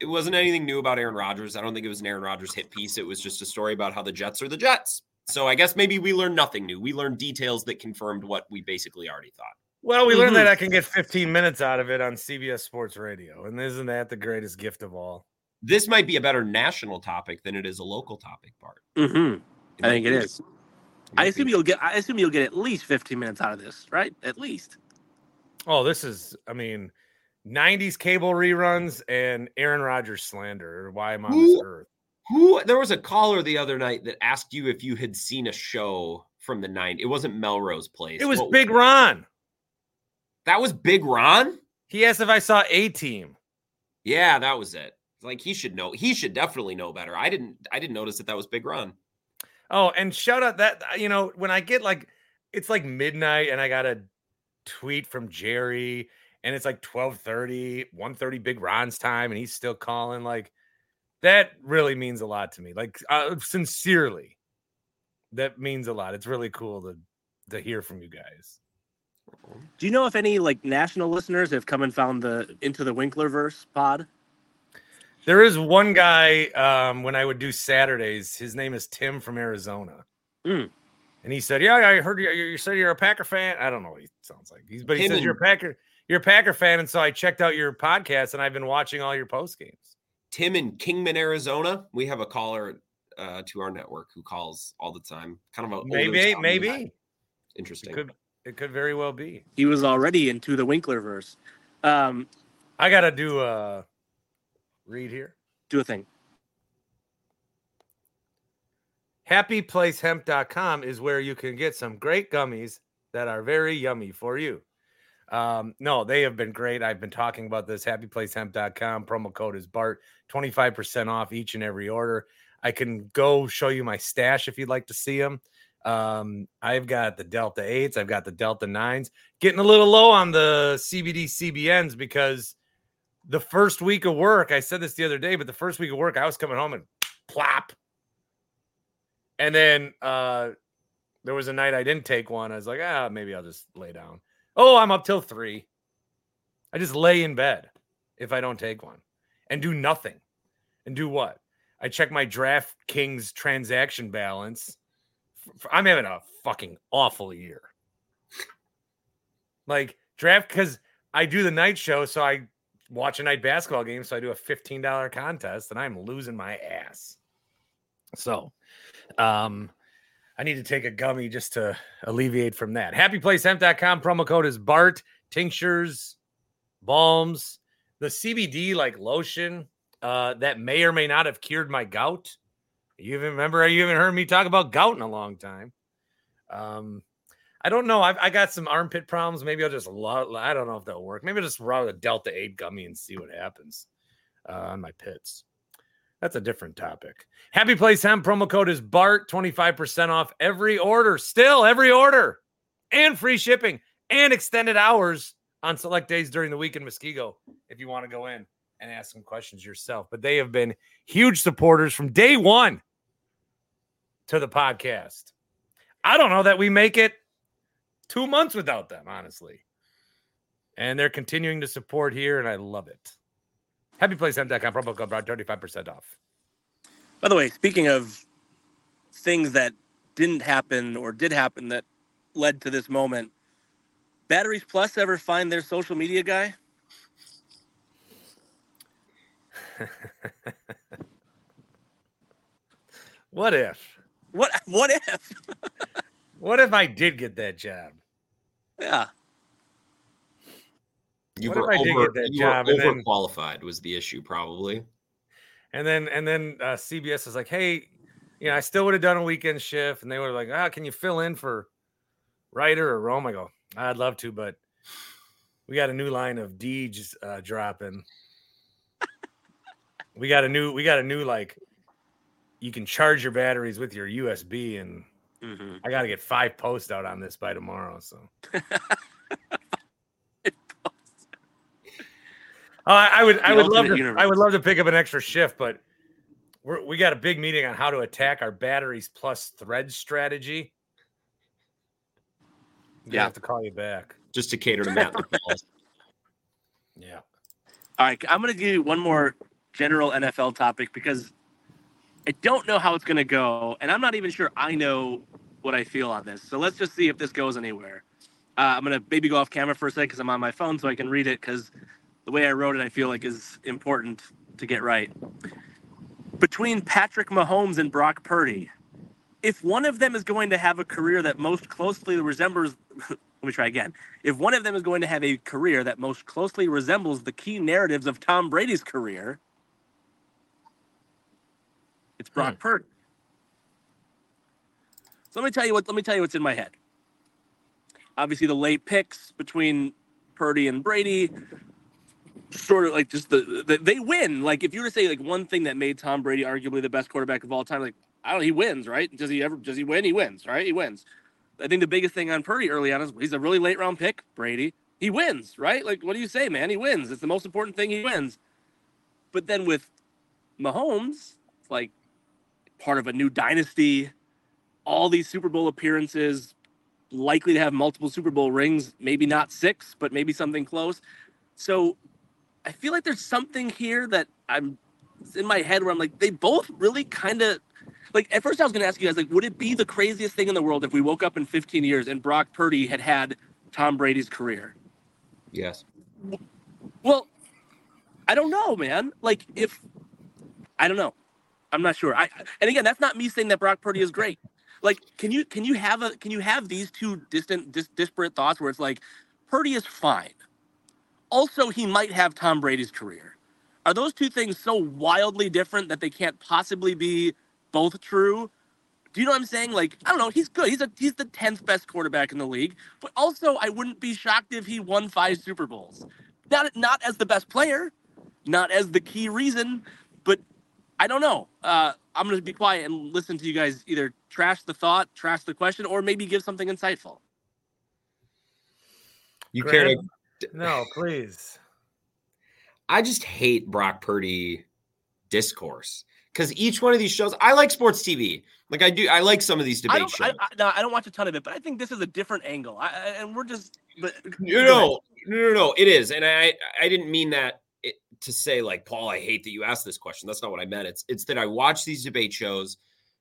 Speaker 4: it wasn't anything new about Aaron Rodgers. I don't think it was an Aaron Rodgers hit piece. It was just a story about how the Jets are the Jets. So I guess maybe we learned nothing new. We learned details that confirmed what we basically already thought.
Speaker 2: Well, we learned that. I can get 15 minutes out of it on CBS Sports Radio. And isn't that the greatest gift of all?
Speaker 4: This might be a better national topic than it is a local topic, Bart.
Speaker 3: Mm-hmm. I think it
Speaker 4: might be-
Speaker 3: is.
Speaker 4: It
Speaker 3: I assume you'll get. I assume you'll get at least 15 minutes out of this, right? At least.
Speaker 2: Oh, this is, I mean, 90s cable reruns and Aaron Rodgers slander. or Why I'm on this earth.
Speaker 4: Who there was a caller the other night that asked you if you had seen a show from the 90s. It wasn't Melrose Place.
Speaker 2: It was
Speaker 4: What-
Speaker 2: Big Ron.
Speaker 4: That was Big Ron?
Speaker 2: He asked if I saw A Team.
Speaker 4: Yeah, that was it. Like he should know. He should definitely know better. I didn't I didn't notice that that was Big Ron.
Speaker 2: Oh, and shout out that you know when I get like it's like midnight and I got a tweet from Jerry and it's like 12:30, 1:30 Big Ron's time and he's still calling like that really means a lot to me. Like uh, sincerely. That means a lot. It's really cool to to hear from you guys.
Speaker 3: Do you know if any like national listeners have come and found the into the Winklerverse pod?
Speaker 2: There is one guy um, when I would do Saturdays. His name is Tim from Arizona,
Speaker 3: Mm.
Speaker 2: and he said, "Yeah, I heard you. You said you're a Packer fan. I don't know what he sounds like. He's but he
Speaker 4: Him
Speaker 2: says you're a Packer. You're a Packer fan, and so I checked out your podcast, and I've been watching all your post games.
Speaker 4: Tim in Kingman, Arizona. We have a caller uh, to our network who calls all the time. Kind of a older
Speaker 2: Maybe,
Speaker 4: guy.
Speaker 2: maybe
Speaker 4: interesting.
Speaker 2: it could it could very well be.
Speaker 3: He was already into the Winklerverse. Um,
Speaker 2: I gotta do a read here.
Speaker 3: do a thing.
Speaker 2: happyplacehemp.com is where you can get some great gummies that are very yummy for you. Um, no, they have been great. I've been talking about this. Happyplacehemp.com. Promo code is BART, 25% off each and every order. I can go show you my stash if you'd like to see them. Um, I've got the Delta 8s, I've got the Delta 9s, getting a little low on the CBD CBNs because the first week of work, I said this the other day, but the first week of work, I was coming home and plop, and then uh there was a night I didn't take one. I was like, ah, maybe I'll just lay down. Oh, I'm up till three. I just lay in bed if I don't take one and do nothing. And do what? I check my DraftKings transaction balance. I'm having a fucking awful year. Like draft because I do the night show, so I watch a night basketball game. So I do a $15 contest and I'm losing my ass. So um I need to take a gummy just to alleviate from that. Happyplacehemp.com promo code is BART tinctures, balms, the CBD like lotion uh, that may or may not have cured my gout. You even remember you haven't heard me talk about gout in a long time. Um, I don't know. I've, I got some armpit problems. Maybe I'll just lo- I don't know if that'll work. Maybe I'll just run a Delta 8 gummy and see what happens uh, on my pits. That's a different topic. Happy Place Hemp promo code is BART, 25% off every order. Still, every order. And free shipping and extended hours on select days during the week in Muskego if you want to go in and ask some questions yourself. But they have been huge supporters from day one to the podcast. I don't know that we make it two months without them, honestly. And they're continuing to support here, and I love it. HappyPlaceHemp.com, promo code Brown, 35% off.
Speaker 3: By the way, speaking of things that didn't happen or did happen that led to this moment, Batteries Plus ever find their social media guy?
Speaker 2: what if?
Speaker 3: What what if?
Speaker 2: what if I did get that job?
Speaker 3: Yeah.
Speaker 4: You
Speaker 2: What
Speaker 4: were
Speaker 2: if
Speaker 4: over,
Speaker 2: that
Speaker 4: you
Speaker 2: job
Speaker 4: were
Speaker 2: and then-
Speaker 4: overqualified was the issue probably.
Speaker 2: And then and then uh, CBS is like, hey, you know, I still would have done a weekend shift, and they were like, ah, can you fill in for Ryder or Rome? I go, I'd love to, but we got a new line of Deej uh, dropping. we got a new, we got a new like, you can charge your batteries with your USB, and
Speaker 3: Mm-hmm.
Speaker 2: I got to get five posts out on this by tomorrow. So. Oh, I, I would, I would love to,
Speaker 3: universe.
Speaker 2: I would love to pick up an extra shift, but we're, we got a big meeting on how to attack our batteries plus thread strategy. Yeah,
Speaker 3: Yeah.
Speaker 2: have to call you back.
Speaker 4: Just to cater to Matt
Speaker 2: Yeah,
Speaker 3: All right, I'm going to give you one more general NFL topic because I don't know how it's going to go, and I'm not even sure I know what I feel on this. So let's just see if this goes anywhere. Uh, I'm going to maybe go off camera for a second because I'm on my phone so I can read it because the way I wrote it, I feel like is important to get right. Between Patrick Mahomes and Brock Purdy, if one of them is going to have a career that most closely resembles, let me try again. If one of them is going to have a career that most closely resembles the key narratives of Tom Brady's career, it's Brock hmm. Purdy. So let me tell you what. Let me tell you what's in my head. Obviously, the late picks between Purdy and Brady, sort of like just the, the they win. Like if you were to say like one thing that made Tom Brady arguably the best quarterback of all time, like I don't know, he wins, right? Does he ever? Does he win? He wins, right? He wins. I think the biggest thing on Purdy early on is he's a really late round pick. Brady, he wins, right? Like what do you say, man? He wins. It's the most important thing. He wins. But then with Mahomes, it's like part of a new dynasty, all these Super Bowl appearances, likely to have multiple Super Bowl rings, maybe not six, but maybe something close. So I feel like there's something here that I'm in my head where I'm like, they both really kind of like at first I was gonna ask you guys, like, would it be the craziest thing in the world if we woke up in 15 years and Brock Purdy had had Tom Brady's career?
Speaker 4: Yes.
Speaker 3: Well, I don't know, man. Like if I don't know. I'm not sure. I and again, that's not me saying that Brock Purdy is great. Like, can you can you have a can you have these two distant dis, disparate thoughts where it's like Purdy is fine. Also, he might have Tom Brady's career. Are those two things so wildly different that they can't possibly be both true? Do you know what I'm saying? Like, I don't know. He's good. He's a he's the tenth best quarterback in the league. But also, I wouldn't be shocked if he won five Super Bowls. Not not as the best player, not as the key reason, but I don't know. Uh, I'm going to be quiet and listen to you guys either trash the thought, trash the question, or maybe give something insightful.
Speaker 4: You
Speaker 2: Grant?
Speaker 4: can't.
Speaker 2: no, please.
Speaker 4: I just hate Brock Purdy discourse because each one of these shows, I like sports TV. Like I do, I like some of these
Speaker 3: I
Speaker 4: debate
Speaker 3: don't,
Speaker 4: shows.
Speaker 3: I, I, no, I don't watch a ton of it, but I think this is a different angle. I, I, and we're just, but
Speaker 4: No, no, no, no, no. It is, and I, I didn't mean that it, to say like Paul. I hate that you asked this question. That's not what I meant. It's, it's that I watch these debate shows,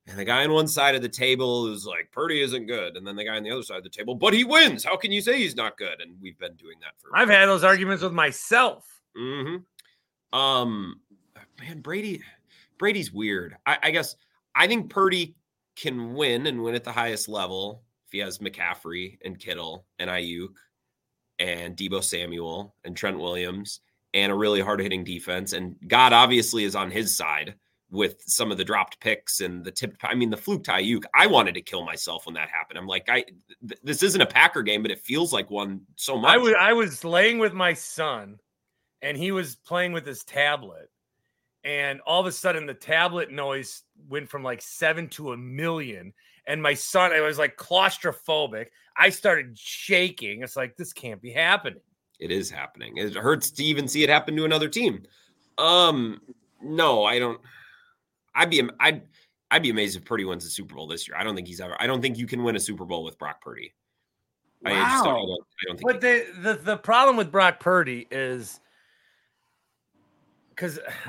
Speaker 4: and the guy on one side of the table is like Purdy isn't good, and then the guy on the other side of the table, but he wins. How can you say he's not good? And we've been doing that for.
Speaker 2: I've had those arguments with myself.
Speaker 4: Mm-hmm. Um, man, Brady, Brady's weird. I, I guess I think Purdy can win and win at the highest level if he has McCaffrey and Kittle and Aiyuk and Deebo Samuel and Trent Williams and a really hard hitting defense. And God obviously is on his side with some of the dropped picks and the tip. I mean, the fluke to Aiyuk. I wanted to kill myself when that happened. I'm like, I th- this isn't a Packer game, but it feels like one so much.
Speaker 2: I was I was laying with my son, and he was playing with his tablet, and all of a sudden the tablet noise went from like seven to a million, and my son, I was like claustrophobic. I started shaking. It's like this can't be happening.
Speaker 4: It is happening. It hurts to even see it happen to another team. Um, no, I don't. I'd be I'd I'd be amazed if Purdy wins the Super Bowl this year. I don't think he's ever. I don't think you can win a Super Bowl with Brock Purdy. I just don't, I don't, I don't think.
Speaker 2: But the, the the problem with Brock Purdy is because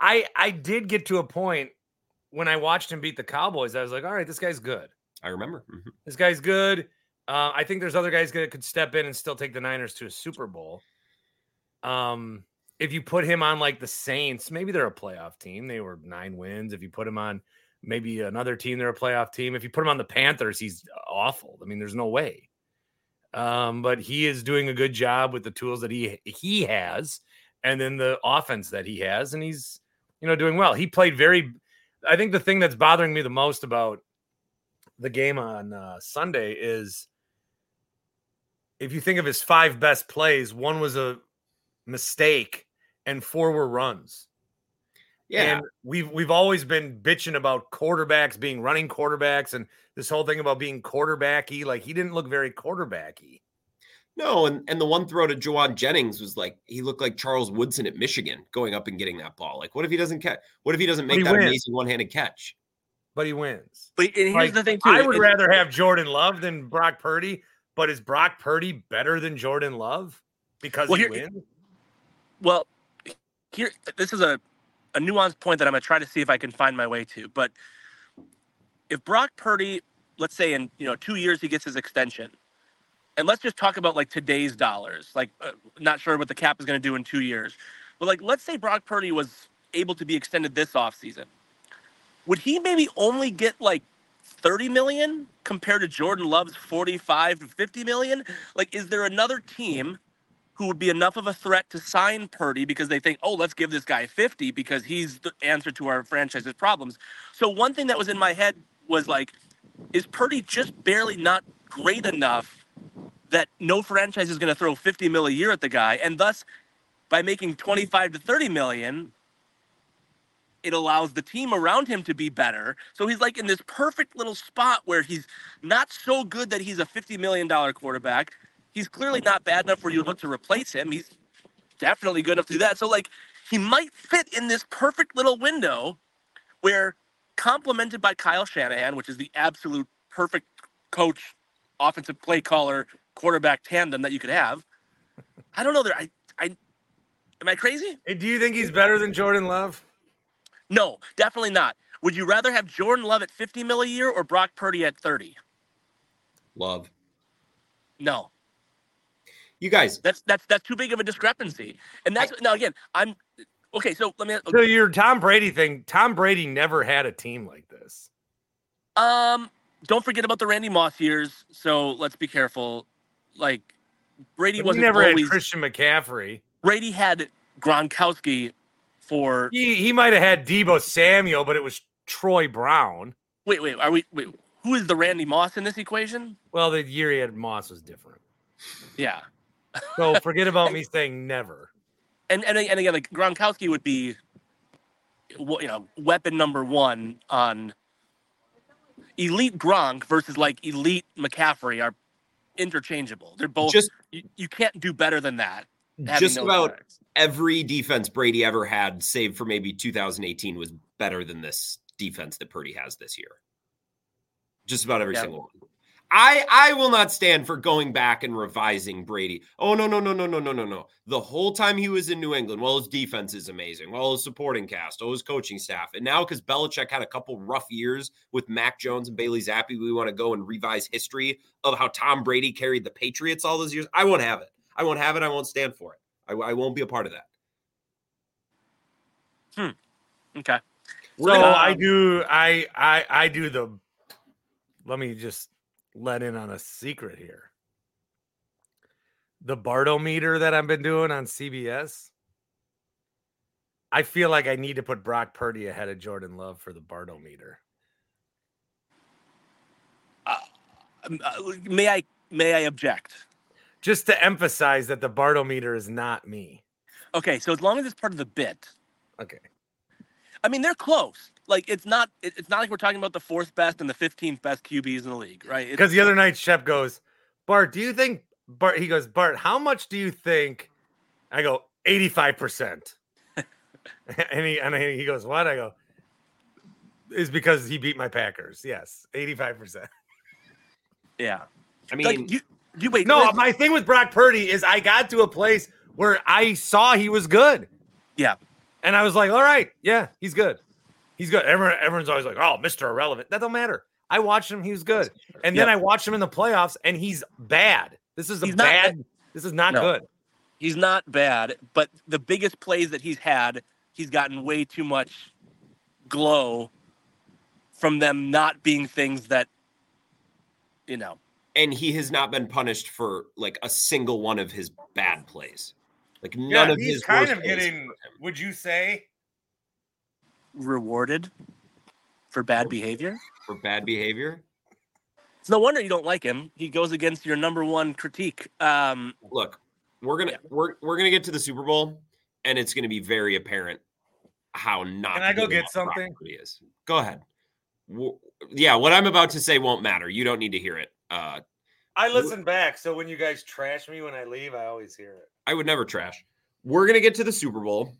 Speaker 2: I I did get to a point when I watched him beat the Cowboys. I was like, all right, this guy's good.
Speaker 4: I remember. Mhm.
Speaker 2: This guy's good. Uh, I think there's other guys that could step in and still take the Niners to a Super Bowl. Um, if you put him on like the Saints, maybe they're a playoff team. They were nine wins. If you put him on maybe another team, they're a playoff team. If you put him on the Panthers, he's awful. I mean, there's no way. Um, but he is doing a good job with the tools that he he has, and then the offense that he has, and he's you know doing well. He played very. I think the thing that's bothering me the most about the game on uh, Sunday is if you think of his five best plays, one was a mistake and four were runs.
Speaker 4: Yeah,
Speaker 2: And we've we've always been bitching about quarterbacks being running quarterbacks and this whole thing about being quarterbacky. Like he didn't look very quarterbacky.
Speaker 4: no, and and the one throw to Jauan Jennings was like he looked like Charles Woodson at Michigan going up and getting that ball. Like, what if he doesn't catch? What if he doesn't
Speaker 2: But he
Speaker 4: make that
Speaker 2: wins.
Speaker 4: amazing one-handed catch?
Speaker 2: But he wins.
Speaker 3: But and here's
Speaker 2: Like,
Speaker 3: the thing too.
Speaker 2: I would
Speaker 3: it-
Speaker 2: rather have Jordan Love than Brock Purdy, but is Brock Purdy better than Jordan Love because
Speaker 3: Well,
Speaker 2: he
Speaker 3: here-
Speaker 2: wins?
Speaker 3: well here this is a a nuanced point that i'm going to try to see if i can find my way to but if brock purdy let's say in you know two years he gets his extension and let's just talk about like today's dollars like uh, not sure what the cap is going to do in two years but like let's say brock purdy was able to be extended this offseason would he maybe only get like 30 million compared to jordan love's 45 to 50 million like is there another team who would be enough of a threat to sign Purdy because they think, oh, let's give this guy 50 because he's the answer to our franchise's problems. So one thing that was in my head was like, is Purdy just barely not great enough that no franchise is going to throw 50 mil a year at the guy, and thus by making 25 to 30 million, it allows the team around him to be better. So he's like in this perfect little spot where he's not so good that he's a 50 million dollar quarterback. He's clearly not bad enough where you look to replace him. He's definitely good enough to do that. So like he might fit in this perfect little window where complemented by Kyle Shanahan, which is the absolute perfect coach, offensive play caller, quarterback tandem that you could have. I don't know. There, I, I, am I crazy?
Speaker 2: Hey, Do you think he's better than Jordan Love?
Speaker 3: No, definitely not. Would you rather have Jordan Love at 50 mil a year or Brock Purdy at 30?
Speaker 4: Love
Speaker 3: No,
Speaker 4: you guys.
Speaker 3: that's that's that's too big of a discrepancy. And that's now again, I'm okay. So let me.
Speaker 2: So your Tom Brady thing, Tom Brady never had a team like this.
Speaker 3: Um, don't forget about the Randy Moss years. So let's be careful. Like Brady
Speaker 2: But
Speaker 3: wasn't
Speaker 2: never
Speaker 3: always.
Speaker 2: had Christian McCaffrey.
Speaker 3: Brady had Gronkowski for.
Speaker 2: He he might have had Deebo Samuel, but it was Troy Brown.
Speaker 3: Wait, wait. Are we? Wait. Who is the Randy Moss in this equation?
Speaker 2: Well, the year he had Moss was different.
Speaker 3: Yeah.
Speaker 2: So forget about me saying never.
Speaker 3: and and and again, like Gronkowski would be, wo- you know, weapon number one on elite Gronk versus like elite McCaffrey are interchangeable. They're both.
Speaker 4: Just
Speaker 3: you, you can't do better than that.
Speaker 4: just
Speaker 3: those
Speaker 4: about
Speaker 3: guys.
Speaker 4: Every defense Brady ever had, save for maybe 2018, was better than this defense that Purdy has this year. Just about every
Speaker 3: Yeah.
Speaker 4: single one. I I will not stand for going back and revising Brady. Oh no no no no no no no no. The whole time he was in New England, well, his defense is amazing. Well, his supporting cast, oh, his coaching staff, and now because Belichick had a couple rough years with Mac Jones and Bailey Zappe, we want to go and revise history of how Tom Brady carried the Patriots all those years. I won't have it. I won't have it. I won't stand for it. I, I won't be a part of that. Hmm.
Speaker 3: Okay.
Speaker 2: So
Speaker 3: gonna-
Speaker 2: I do I I I do the let me just let in on a secret here. The Bardo meter that I've been doing on CBS. I feel like I need to put Brock Purdy ahead of Jordan Love for the Bardo meter.
Speaker 3: Um, uh, may I may I object?
Speaker 2: Just to emphasize that the Bardo meter is not me.
Speaker 3: Okay, so as long as it's part of the bit,
Speaker 2: Okay.
Speaker 3: I mean they're close. like it's not it's not like we're talking about the fourth best and the 15th best QBs in the league, right?
Speaker 2: Because the other night, Shep goes, Bart, do you think Bart? He goes, Bart, how much do you think? I go, eighty-five percent. And he and he goes, what? I go, is because he beat my Packers. Yes, eighty-five percent.
Speaker 3: yeah.
Speaker 4: I mean,
Speaker 3: like you, you wait.
Speaker 2: No, my thing with Brock Purdy is I got to a place where I saw he was good.
Speaker 3: Yeah.
Speaker 2: And I was like, all right, yeah, he's good. He's good. Everyone, everyone's always like, oh, Mr. Irrelevant. That don't matter. I watched him, he was good. And then I watched him in the playoffs, and he's bad. This is a
Speaker 3: He's not
Speaker 2: bad, this is not
Speaker 3: No.
Speaker 2: good.
Speaker 3: he's not bad, but the biggest plays that he's had, he's gotten way too much glow from them not being things that you know.
Speaker 4: And he has not been punished for like a single one of his bad plays. Like none of his worst plays hurt him.
Speaker 2: would you say?
Speaker 3: rewarded for bad behavior.
Speaker 4: for bad behavior.
Speaker 3: It's no wonder you don't like him. He goes against your number one critique. Um,
Speaker 4: Look, we're gonna
Speaker 3: Yeah.
Speaker 4: we're we're gonna get to the Super Bowl, and it's gonna be very apparent how not.
Speaker 2: Can I go get something?
Speaker 4: Purdy Is. Go ahead. W- Yeah, what I'm about to say won't matter. You don't need to hear it. Uh,
Speaker 2: I listen back, so when you guys trash me when I leave, I always hear it.
Speaker 4: I would never trash. We're gonna get to the Super Bowl,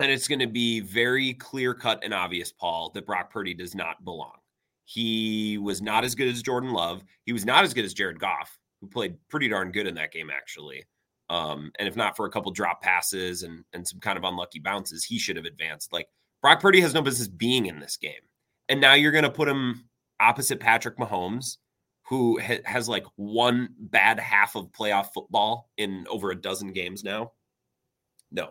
Speaker 4: and it's gonna be very clear cut and obvious, Paul, that Brock Purdy does not belong. He was not as good as Jordan Love. He was not as good as Jared Goff, who played pretty darn good in that game, actually. Um, and if not for a couple drop passes and and some kind of unlucky bounces, he should have advanced. Like Brock Purdy has no business being in this game. And now you're gonna put him opposite Patrick Mahomes, who ha- has like one bad half of playoff football in over a dozen games now. No.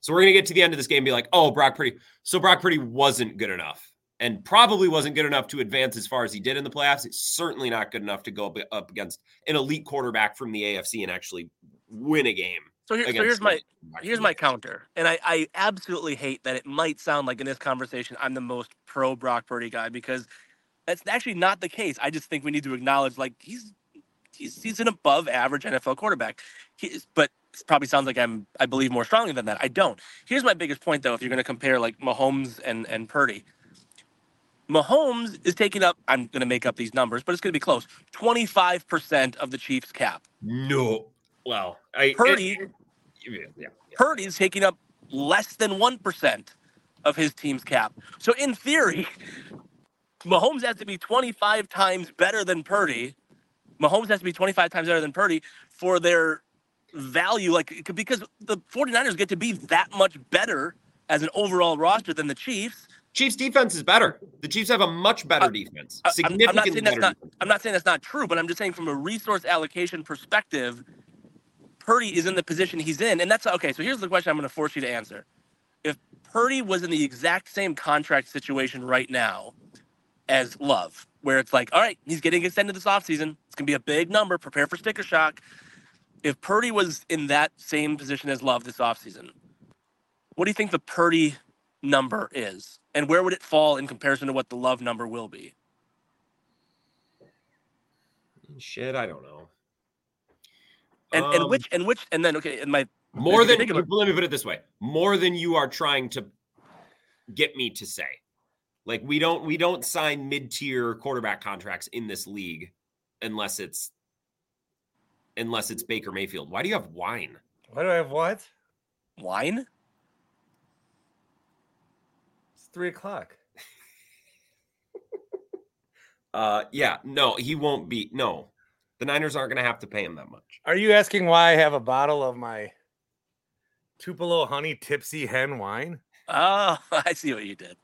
Speaker 4: So we're going to get to the end of this game and be like, oh, Brock Purdy. So Brock Purdy wasn't good enough and probably wasn't good enough to advance as far as he did in the playoffs. It's certainly not good enough to go up, up against an elite quarterback from the AFC and actually win a game.
Speaker 3: so, here, so here's my here's my counter, and I, I absolutely hate that it might sound like in this conversation I'm the most pro Brock Purdy guy because that's actually not the case. I just think we need to acknowledge like he's he's, he's an above average NFL quarterback. He's, but it probably sounds like I'm I believe more strongly than that. I don't. Here's my biggest point though. If you're going to compare like Mahomes and and Purdy, Mahomes is taking up. I'm going to make up these numbers, but it's going to be close. 25 percent of the Chiefs' cap.
Speaker 4: No. Well, I
Speaker 3: Purdy
Speaker 4: it- yeah, yeah.
Speaker 3: Purdy's taking up less than 1% of his team's cap. So in theory, Mahomes has to be 25 times better than Purdy. Mahomes has to be 25 times better than Purdy for their value like because the 49ers get to be that much better as an overall roster than the Chiefs.
Speaker 4: Chiefs defense is better. The Chiefs have a much better uh, defense.
Speaker 3: I- I'm, I'm not saying that's
Speaker 4: better
Speaker 3: not
Speaker 4: defense.
Speaker 3: I'm not saying that's not true, but I'm just saying from a resource allocation perspective, Purdy is in the position he's in, and that's okay. So here's the question I'm going to force you to answer: If Purdy was in the exact same contract situation right now as Love, where it's like, all right, he's getting extended this offseason, it's going to be a big number. Prepare for sticker shock. If Purdy was in that same position as Love this offseason, what do you think the Purdy number is, and where would it fall in comparison to what the Love number will be?
Speaker 4: Shit, I don't know.
Speaker 3: And, and
Speaker 4: Um,
Speaker 3: which and which and then okay, and my
Speaker 4: more than let me put it this way more than you are trying to get me to say like we don't we don't sign mid-tier quarterback contracts in this league unless it's unless it's baker mayfield why do you have wine
Speaker 2: Why do I have what?
Speaker 3: wine.
Speaker 2: It's three o'clock.
Speaker 4: uh yeah no he won't be no the niners aren't going to have to pay him that much
Speaker 2: Are you asking why I have a bottle of my Tupelo Honey Tipsy Hen wine?
Speaker 3: Oh, I see what you did.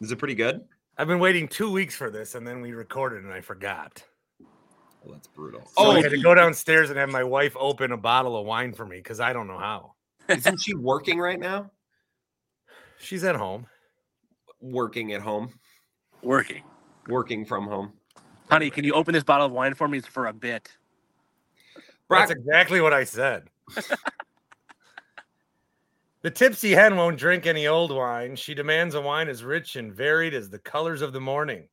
Speaker 4: Is it pretty good
Speaker 2: I've been waiting two weeks for this, and then we recorded, and I forgot.
Speaker 4: oh that's brutal
Speaker 2: So
Speaker 4: oh
Speaker 2: I had to go downstairs and have my wife open a bottle of wine for me because I don't know how.
Speaker 4: isn't she working right now
Speaker 2: She's at home.
Speaker 4: working at home
Speaker 3: Working,
Speaker 4: working from home
Speaker 3: honey. Can you open this bottle of wine for me? It's for a bit.
Speaker 4: Brock,
Speaker 2: That's exactly what I said. the tipsy hen won't drink any old wine. She demands a wine as rich and varied as the colors of the morning,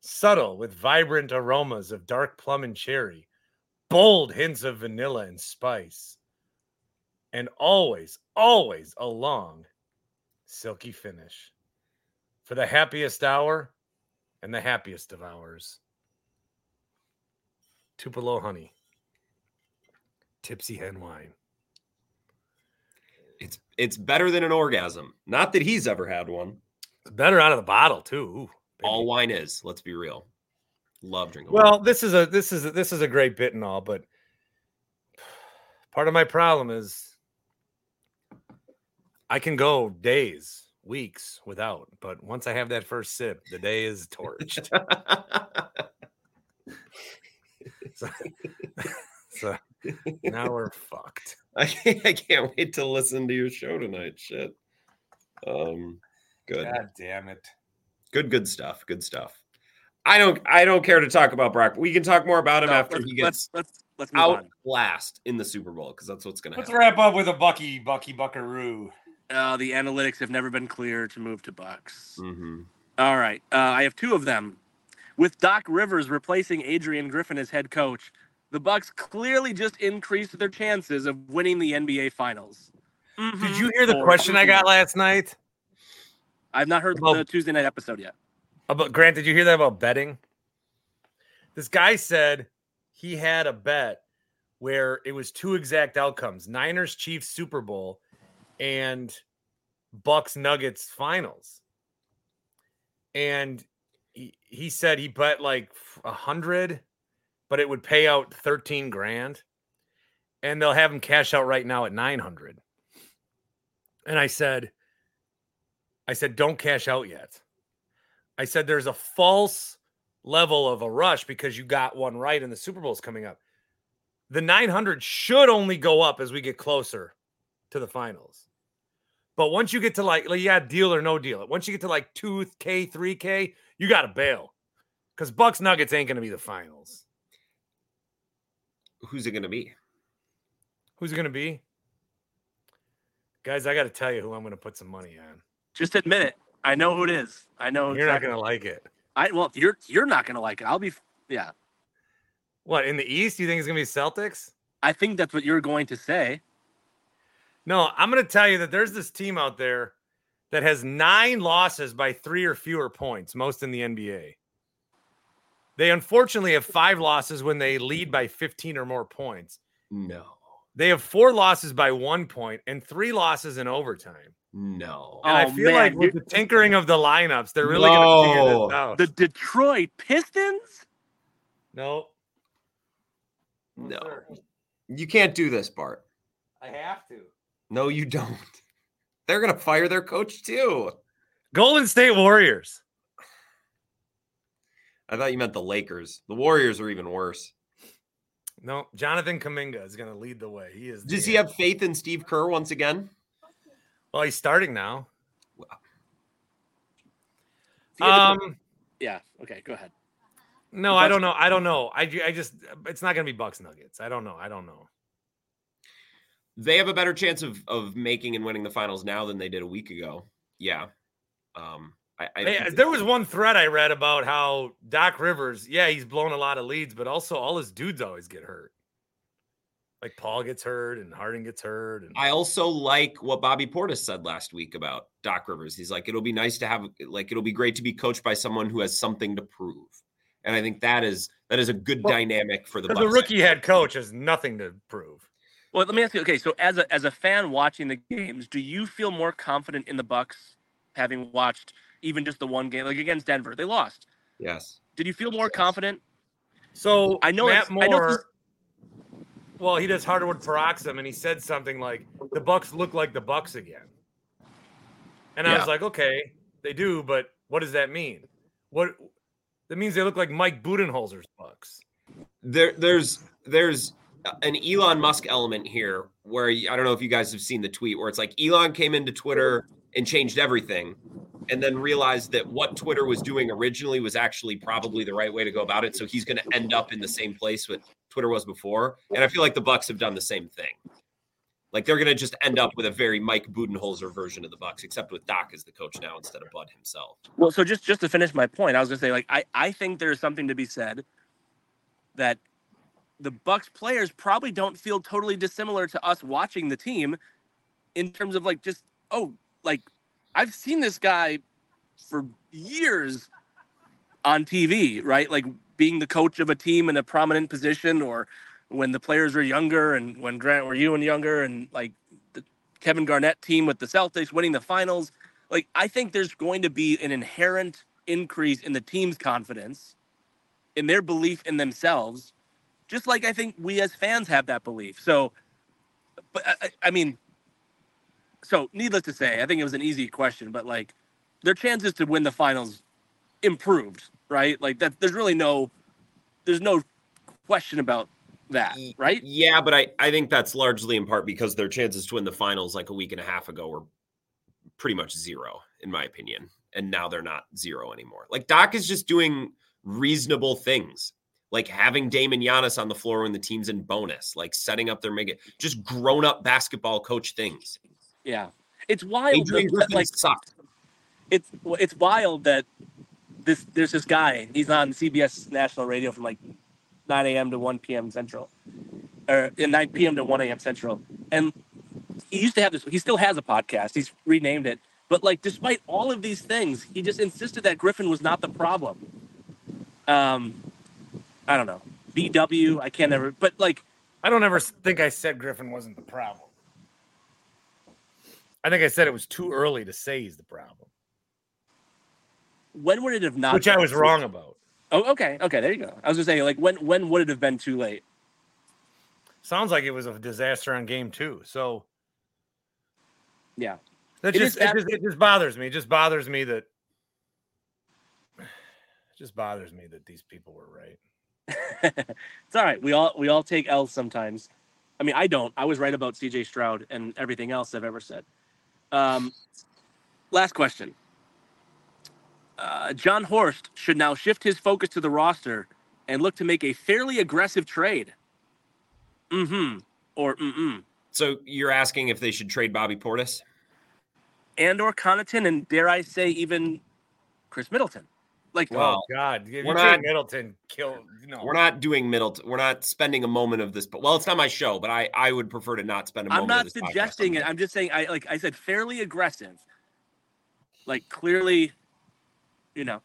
Speaker 2: subtle with vibrant aromas of dark plum and cherry, bold hints of vanilla and spice, and always, always a long, silky finish. For the happiest hour and the happiest of hours. Tupelo honey. Tipsy hen wine.
Speaker 4: It's it's better than an orgasm. Not that he's ever had one.
Speaker 2: It's better out of the bottle too. Ooh,
Speaker 4: All wine is. Let's be real. Love drinking. wine.
Speaker 2: Well, this is a this is a, this is a great bit and all, but part of my problem is I can go days, weeks without, but once I have that first sip, the day is torched. so, so now we're fucked.
Speaker 4: I can't, I can't wait to listen to your show tonight. Shit. Um, good,
Speaker 2: God damn it.
Speaker 4: good, good stuff. Good stuff. I don't, I don't care to talk about Brock. We can talk more about him
Speaker 3: No,
Speaker 4: after
Speaker 3: let's,
Speaker 4: he
Speaker 3: let's
Speaker 4: gets
Speaker 3: let's let's move on.
Speaker 4: outclassed in the Super Bowl because that's what's going to happen.
Speaker 2: Let's
Speaker 4: happen.
Speaker 2: wrap up with a Bucky Bucky Buckaroo.
Speaker 3: Uh, the analytics have never been clear to move to Bucks.
Speaker 4: hmm
Speaker 3: All right, uh, I have two of them. With Doc Rivers replacing Adrian Griffin as head coach, the Bucks clearly just increased their chances of winning the NBA Finals.
Speaker 2: Did mm-hmm. you hear the question I got last night?
Speaker 3: I've not heard
Speaker 2: About-
Speaker 3: the Tuesday night episode yet.
Speaker 2: About Grant, did you hear that about betting? This guy said he had a bet where it was two exact outcomes: Niners Chiefs Super Bowl and Bucks Nuggets finals. And he, he said he bet like a hundred, but it would pay out 13 grand. And they'll have him cash out right now at 900. And I said, I said, don't cash out yet. I said there's a false level of a rush because you got one right and the Super Bowl is coming up. The 900 should only go up as we get closer to the finals. But once you get to like, like yeah, deal or no deal. Once you get to like 2K, 3K, you got to bail because Bucks Nuggets ain't going to be the finals.
Speaker 4: Who's it going to be?
Speaker 2: Who's it going to be? Guys, I got to tell you who I'm going to put some money on.
Speaker 3: Just admit it. I know who it is. I know.
Speaker 2: You're not going to like it.
Speaker 3: I well, you're you're not gonna like it. I'll be. Yeah,
Speaker 2: What in the East? You think it's going to be Celtics?
Speaker 3: I think that's what you're going to say.
Speaker 2: No, I'm going to tell you that there's this team out there that has nine losses by three or fewer points, most in the NBA. They unfortunately have five losses when they lead by 15 or more points.
Speaker 4: No,
Speaker 2: They have four losses by one point and three losses in overtime.
Speaker 4: no.
Speaker 2: And I
Speaker 3: Oh,
Speaker 2: feel
Speaker 3: man,
Speaker 2: like with the tinkering of the lineups, they're really going to figure
Speaker 4: No.
Speaker 2: this out.
Speaker 3: The Detroit Pistons.
Speaker 2: no.
Speaker 4: No.
Speaker 2: sir.
Speaker 4: You can't do this, Bart.
Speaker 2: I have to.
Speaker 4: No, you don't. They're going to fire their coach too.
Speaker 2: Golden State Warriors.
Speaker 4: I thought you meant the Lakers. The Warriors are even worse.
Speaker 2: No, Jonathan Kuminga is going to lead the way. He is.
Speaker 4: Does he have faith in Steve Kerr once again?
Speaker 2: Well, he's starting now.
Speaker 3: See, yeah,
Speaker 2: Um,
Speaker 3: yeah. Okay. Go ahead.
Speaker 2: no, I don't know. I don't know. I, I just, it's not going to be Bucks Nuggets. I don't know. I don't know.
Speaker 4: They have a better chance of of making and winning the finals now than they did a week ago. Yeah. Um, I, I
Speaker 2: Hey, there was one thread I read about how Doc Rivers, yeah, he's blown a lot of leads, but also all his dudes always get hurt. Like Paul gets hurt and Harden gets hurt. And
Speaker 4: I also like what Bobby Portis said last week about Doc Rivers. He's like, it'll be nice to have, like, it'll be great to be coached by someone who has something to prove, and I think that is that is a good
Speaker 2: Well,
Speaker 4: dynamic for the
Speaker 2: the
Speaker 4: Bucks.
Speaker 2: rookie head coach has nothing to prove.
Speaker 3: Well, let me ask you. Okay, so as a as a fan watching the games, do you feel more confident in the Bucks having watched even just the one game, like against Denver? They lost.
Speaker 4: Yes.
Speaker 3: Did you feel more
Speaker 4: Yes.
Speaker 3: confident?
Speaker 2: So
Speaker 3: I know
Speaker 2: Matt
Speaker 3: it's- I know
Speaker 2: well, he does Hardwood Paroxysm, and he said something like, "The Bucks look like the Bucks again." And I was like, "Okay, they do, but what does that mean? What that means they look like Mike Budenholzer's Bucks."
Speaker 4: there there's there's an Elon Musk element here where I don't know if you guys have seen the tweet where it's like Elon came into Twitter and changed everything and then realized that what Twitter was doing originally was actually probably the right way to go about it so he's going to end up in the same place with Twitter was before and I feel like the Bucks have done the same thing. Like they're going to just end up with a very Mike Budenholzer version of the Bucks except with Doc as the coach now instead of Bud himself.
Speaker 3: Well, so just just to finish my point, I was gonna say like I I think there's something to be said that the Bucks players probably don't feel totally dissimilar to us watching the team in terms of like just oh like I've seen this guy for years on TV, right? Like being the coach of a team in a prominent position or when the players were younger and when Grant were you and younger and like the Kevin Garnett team with the Celtics winning the finals. Like I think there's going to be an inherent increase in the team's confidence, in their belief in themselves, just like I think we as fans have that belief. So, but I, I mean, so needless to say, I think it was an easy question, but like their chances to win the finals improved, right? Like that, there's really no, there's no question about that, right?
Speaker 4: Yeah, but I, I think that's largely in part because their chances to win the finals like a week and a half ago were pretty much zero, in my opinion. And now they're not zero anymore. Like Doc is just doing reasonable things, like having Damon Giannis on the floor when the team's in bonus, like setting up their mega, just grown up basketball coach things.
Speaker 3: Yeah, it's wild.
Speaker 4: Adrian Griffin
Speaker 3: like
Speaker 4: sucked.
Speaker 3: it's it's wild that this there's this guy. He's on CBS national radio from like 9 a.m. to 1 p.m. Central, or 9 p.m. to 1 a.m. Central, and he used to have this. He still has a podcast. He's renamed it. But like, despite all of these things, he just insisted that Griffin was not the problem. Um, I don't know. BW, I can't ever. But like,
Speaker 2: I don't ever think I said Griffin wasn't the problem. I think I said it was too early to say he's the problem,
Speaker 3: when would it have not?
Speaker 2: which I was wrong about.
Speaker 3: Oh, okay, okay. There you go. I was gonna say, like, when when would it have been too late?
Speaker 2: Sounds like it was a disaster on game two. So
Speaker 3: Yeah.
Speaker 2: that
Speaker 3: It
Speaker 2: just it, just it just bothers me. It just bothers me that it just bothers me that these people were right.
Speaker 3: it's all right. We all we all take L's sometimes. I mean, I don't. I was right about CJ Stroud and everything else I've ever said. Um, last question. Uh, Jon Horst should now shift his focus to the roster and look to make a fairly aggressive trade. Mm-hmm. Or mm-mm.
Speaker 4: So you're asking if they should trade Bobby Portis?
Speaker 3: And or Connaughton and dare I say even Khris Middleton. Like
Speaker 4: Well,
Speaker 2: oh God, if
Speaker 4: we're not-
Speaker 2: Middleton, kill. No,
Speaker 4: We're not doing Middleton. We're not spending a moment of this. But well, it's not my show, but I I would prefer to not spend a
Speaker 3: I'm
Speaker 4: moment.
Speaker 3: not
Speaker 4: of this podcast
Speaker 3: suggesting it. I'm just saying I like I said fairly aggressive. Like clearly, you know,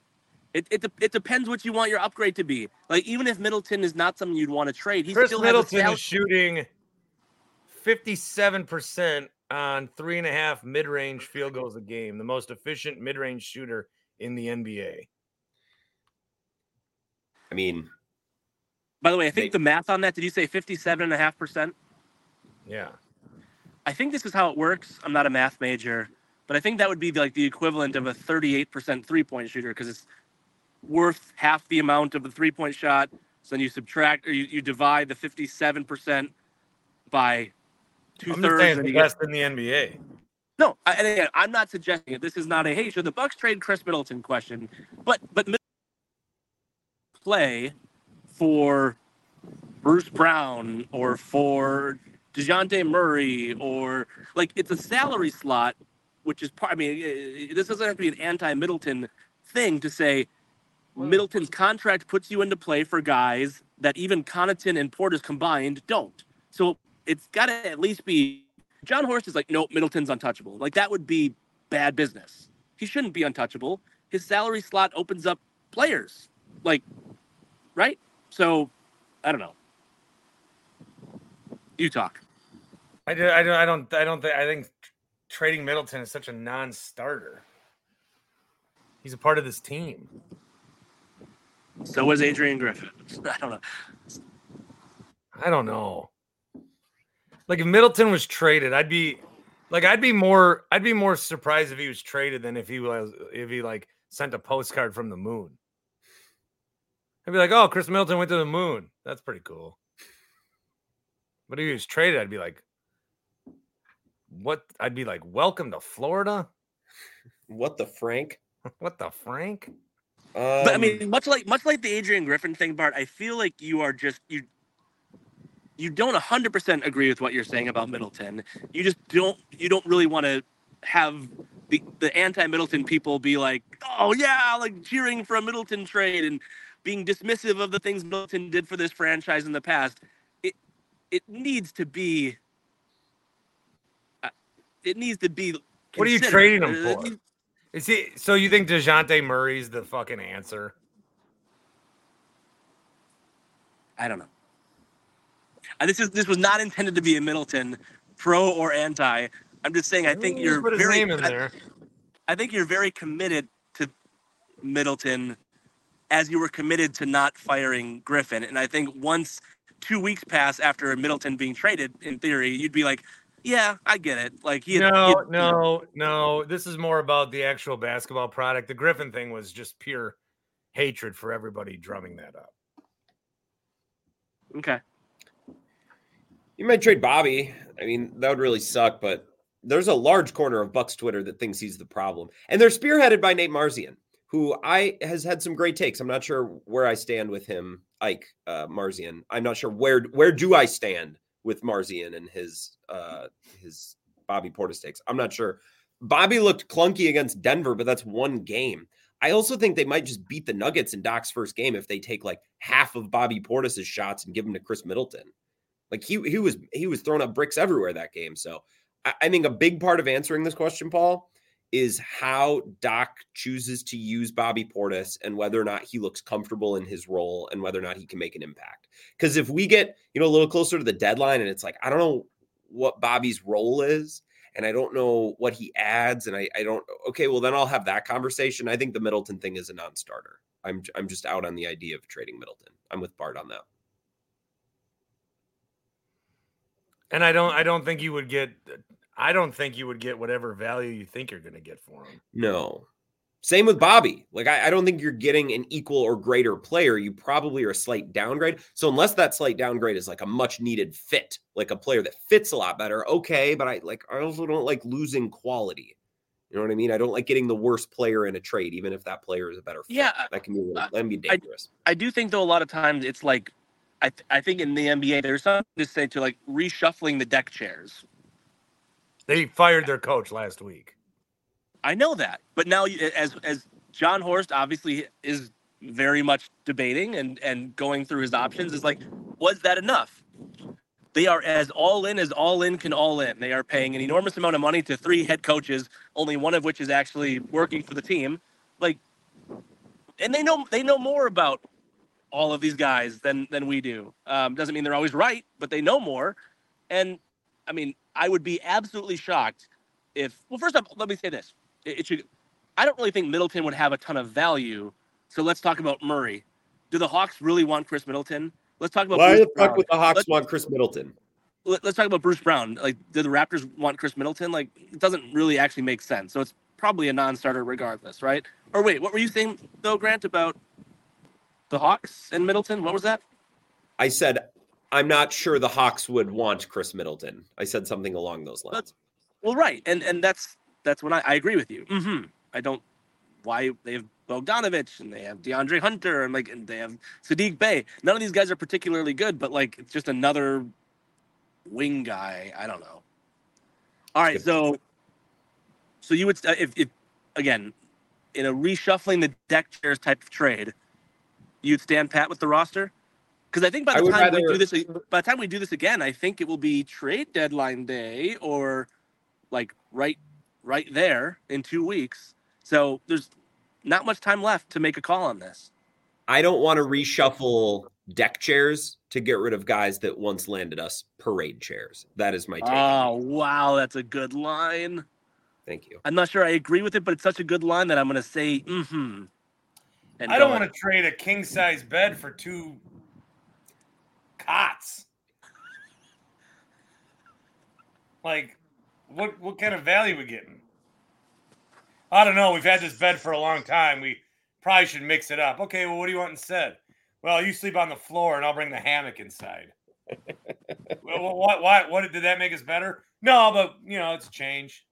Speaker 3: it it, it depends what you want your upgrade to be. Like even if Middleton is not something you'd want to trade, he
Speaker 2: Chris
Speaker 3: still
Speaker 2: Middleton
Speaker 3: has a
Speaker 2: is shooting fifty-seven percent on three and a half mid-range field goals a game, the most efficient mid-range shooter in the NBA.
Speaker 4: I mean,
Speaker 3: By the way, I think
Speaker 4: They-
Speaker 3: the math on that. Did you say 57 and a half percent?
Speaker 2: Yeah,
Speaker 3: I think this is how it works. I'm not a math major, but I think that would be like the equivalent of a 38% three point shooter because it's worth half the amount of the three point shot. So then you subtract or you, you divide the 57% by two
Speaker 2: I'm just
Speaker 3: thirds.
Speaker 2: saying
Speaker 3: and
Speaker 2: the
Speaker 3: you get-
Speaker 2: best in the NBA.
Speaker 3: No, I, and again, I'm not suggesting it. This is not a hey, should the Bucks trade Khris Middleton question, but but Mid- play for Bruce Brown or for Dejounte Murray or like it's a salary slot, which is part. I mean, this doesn't have to be an anti-Middleton thing to say Middleton's contract puts you into play for guys that even Connaughton and Portis combined don't. So it's got to at least be. Jon Horst is like, nope, Middleton's untouchable. Like that would be bad business. He shouldn't be untouchable. His salary slot opens up players, like, right? So, I don't know. You talk.
Speaker 2: I do, I don't. I don't. I don't think. I think trading Middleton is such a non-starter. He's a part of this team.
Speaker 3: So was Adrian Griffin. I don't know.
Speaker 2: I don't know. Like if Middleton was traded, I'd be like I'd be more I'd be more surprised if he was traded than if he was if he like sent a postcard from the moon. I'd be like, "Oh, Khris Middleton went to the moon. That's pretty cool." But if he was traded, I'd be like, "What?" I'd be like, "Welcome to Florida."
Speaker 4: what the Frank?
Speaker 2: What the Frank?
Speaker 3: But I
Speaker 4: Um,
Speaker 3: mean, much like much like the Adrian Griffin thing, Bart, I feel like you are just you you don't hundred percent agree with what you're saying about Middleton. You just don't you don't really want to have the the anti Middleton people be like, oh yeah, like cheering for a Middleton trade and being dismissive of the things Middleton did for this franchise in the past, it it needs to be. Uh, it needs to be.
Speaker 2: What are you trading him
Speaker 3: Uh,
Speaker 2: for? Is he so you think DeJounte Murray's the fucking answer?
Speaker 3: I don't know. Uh, this is this was not intended to be a Middleton pro or anti. I'm just saying I think
Speaker 2: Ooh,
Speaker 3: you're very
Speaker 2: name in
Speaker 3: I-
Speaker 2: there.
Speaker 3: I think you're very committed to Middleton as you were committed to not firing Griffin. And I think once two weeks pass after Middleton being traded, in theory, you'd be like, yeah, I get it. Like he had, he
Speaker 2: No,
Speaker 3: had-
Speaker 2: no, no. This is more about the actual basketball product. The Griffin thing was just pure hatred for everybody drumming that up.
Speaker 3: Okay.
Speaker 4: You might trade Bobby. I mean, that would really suck, but there's a large corner of Bucks Twitter that thinks he's the problem. And they're spearheaded by Nate Marzian, who I has had some great takes. I'm not sure where I stand with him, Ike uh, Marzian. I'm not sure where where do I stand with Marzian and his uh his Bobby Portis takes. I'm not sure. Bobby looked clunky against Denver, but that's one game. I also think they might just beat the Nuggets in Doc's first game if they take like half of Bobby Portis's shots and give them to Khris Middleton. Like he he was he was throwing up bricks everywhere that game. So I, I think a big part of answering this question, Paul, is how Doc chooses to use Bobby Portis and whether or not he looks comfortable in his role and whether or not he can make an impact. Because if we get you know a little closer to the deadline and it's like I don't know what Bobby's role is and I don't know what he adds and I, I don't okay well then I'll have that conversation. I think the Middleton thing is a non-starter. I'm I'm just out on the idea of trading Middleton. I'm with Bart on that.
Speaker 2: And I don't I don't think you would get I don't think you would get whatever value you think you're gonna get for him.
Speaker 4: No. Same with Bobby. Like, I, I don't think you're getting an equal or greater player. You probably are a slight downgrade. So, unless that slight downgrade is like a much needed fit, like a player that fits a lot better, okay. But I like, I also don't like losing quality. You know what I mean? I don't like getting the worst player in a trade, even if that player is a better fit.
Speaker 3: Yeah,
Speaker 4: That can be, really, that can be
Speaker 3: I-
Speaker 4: dangerous.
Speaker 3: I do think though a lot of times it's like I th- I think in the NBA there's something to say to like reshuffling the deck chairs.
Speaker 2: They fired their coach last week.
Speaker 3: I know that, but now as as Jon Horst obviously is very much debating and and going through his options is like, was that enough? They are as all in as all in can all in. They are paying an enormous amount of money to three head coaches, only one of which is actually working for the team. Like, and they know they know more about all of these guys than than we do. Um, doesn't mean they're always right, but they know more. And I mean, I would be absolutely shocked if. Well, first off, let me say this: it, it should. I don't really think Middleton would have a ton of value. So let's talk about Murray. Do the Hawks really want Khris Middleton? Let's talk about.
Speaker 4: Why
Speaker 3: Bruce
Speaker 4: the fuck
Speaker 3: Brown.
Speaker 4: would the Hawks
Speaker 3: Let's-
Speaker 4: want Khris Middleton?
Speaker 3: Let- Let's talk about Bruce Brown. Like, do the Raptors want Khris Middleton? Like, it doesn't really actually make sense. So it's probably a non-starter regardless, right? Or wait, what were you saying though, Grant, about the Hawks and Middleton? What was that?
Speaker 4: I said, I'm not sure the Hawks would want Khris Middleton. I said something along those lines.
Speaker 3: That's- Well, right, and and that's that's when I, I agree with you. hmm I don't why they have Bogdanovich and they have DeAndre Hunter and like and they have Saddiq Bey. None of these guys are particularly good, but like it's just another wing guy. I don't know. All right, so so you would uh, if if again in a reshuffling the deck chairs type of trade, you'd stand pat with the roster. Because I think by the
Speaker 4: would
Speaker 3: time we do this, by the time we do this again, I think it will be trade deadline day or like right right there in two weeks. So there's not much time left to make a call on this.
Speaker 4: I don't want to reshuffle deck chairs to get rid of guys that once landed us parade chairs. That is my take.
Speaker 3: Oh wow, that's a good line.
Speaker 4: Thank you.
Speaker 3: I'm not sure I agree with it, but it's such a good line that I'm gonna say mm-hmm. And
Speaker 2: I don't want to trade a king size bed for two cots. Like, what what kind of value we getting? I don't know. We've had this bed for a long time. We probably should mix it up. Okay, well, what do you want instead? Well, you sleep on the floor, and I'll bring the hammock inside. well, what? Why? What did that make us better? No, but you know, it's a change.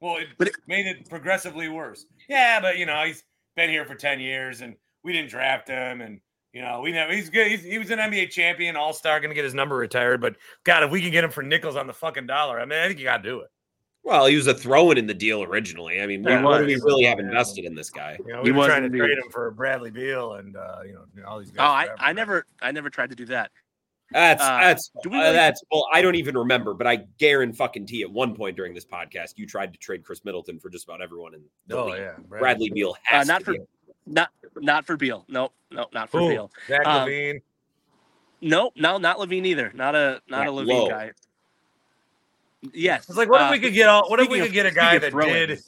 Speaker 2: Well, it,
Speaker 3: it-
Speaker 2: made it progressively worse. Yeah, but you know, he's been here for ten years, and we didn't draft him, and you know, we know he's good. He's, he was an NBA champion, All Star, going to get his number retired. But God, if we can get him for nickels on the fucking dollar, I mean, I think you got to do it.
Speaker 4: Well, he was a throw-in in the deal originally. I mean,
Speaker 3: He
Speaker 4: what, what do we really have invested in this guy?
Speaker 2: You know,
Speaker 3: He
Speaker 2: we were trying to
Speaker 3: indeed.
Speaker 2: trade him for Bradley Beal and uh, you know all these guys.
Speaker 3: Oh, I,
Speaker 2: forever.
Speaker 3: I never I never tried to do that.
Speaker 4: That's
Speaker 3: Uh,
Speaker 4: that's
Speaker 3: do we
Speaker 4: uh,
Speaker 3: really-
Speaker 4: that's well, I don't even remember, but I guarantee fucking t at one point during this podcast, you tried to trade Khris Middleton for just about everyone in the
Speaker 2: Oh
Speaker 4: league.
Speaker 2: yeah,
Speaker 4: Bradley Beal
Speaker 3: Uh,
Speaker 4: has
Speaker 3: not
Speaker 4: to
Speaker 3: for
Speaker 4: be.
Speaker 3: not not for Beal. Nope, no, not for
Speaker 2: Who?
Speaker 3: Beal.
Speaker 2: Zach
Speaker 3: Um,
Speaker 2: LaVine.
Speaker 3: Nope, no, not LaVine either. Not a not
Speaker 4: That
Speaker 3: a LaVine
Speaker 4: low.
Speaker 3: guy. Yes.
Speaker 2: It's like, what if
Speaker 3: uh,
Speaker 2: we could get all? What if we could
Speaker 3: of-
Speaker 2: get a guy that
Speaker 3: throw-ins,
Speaker 2: did?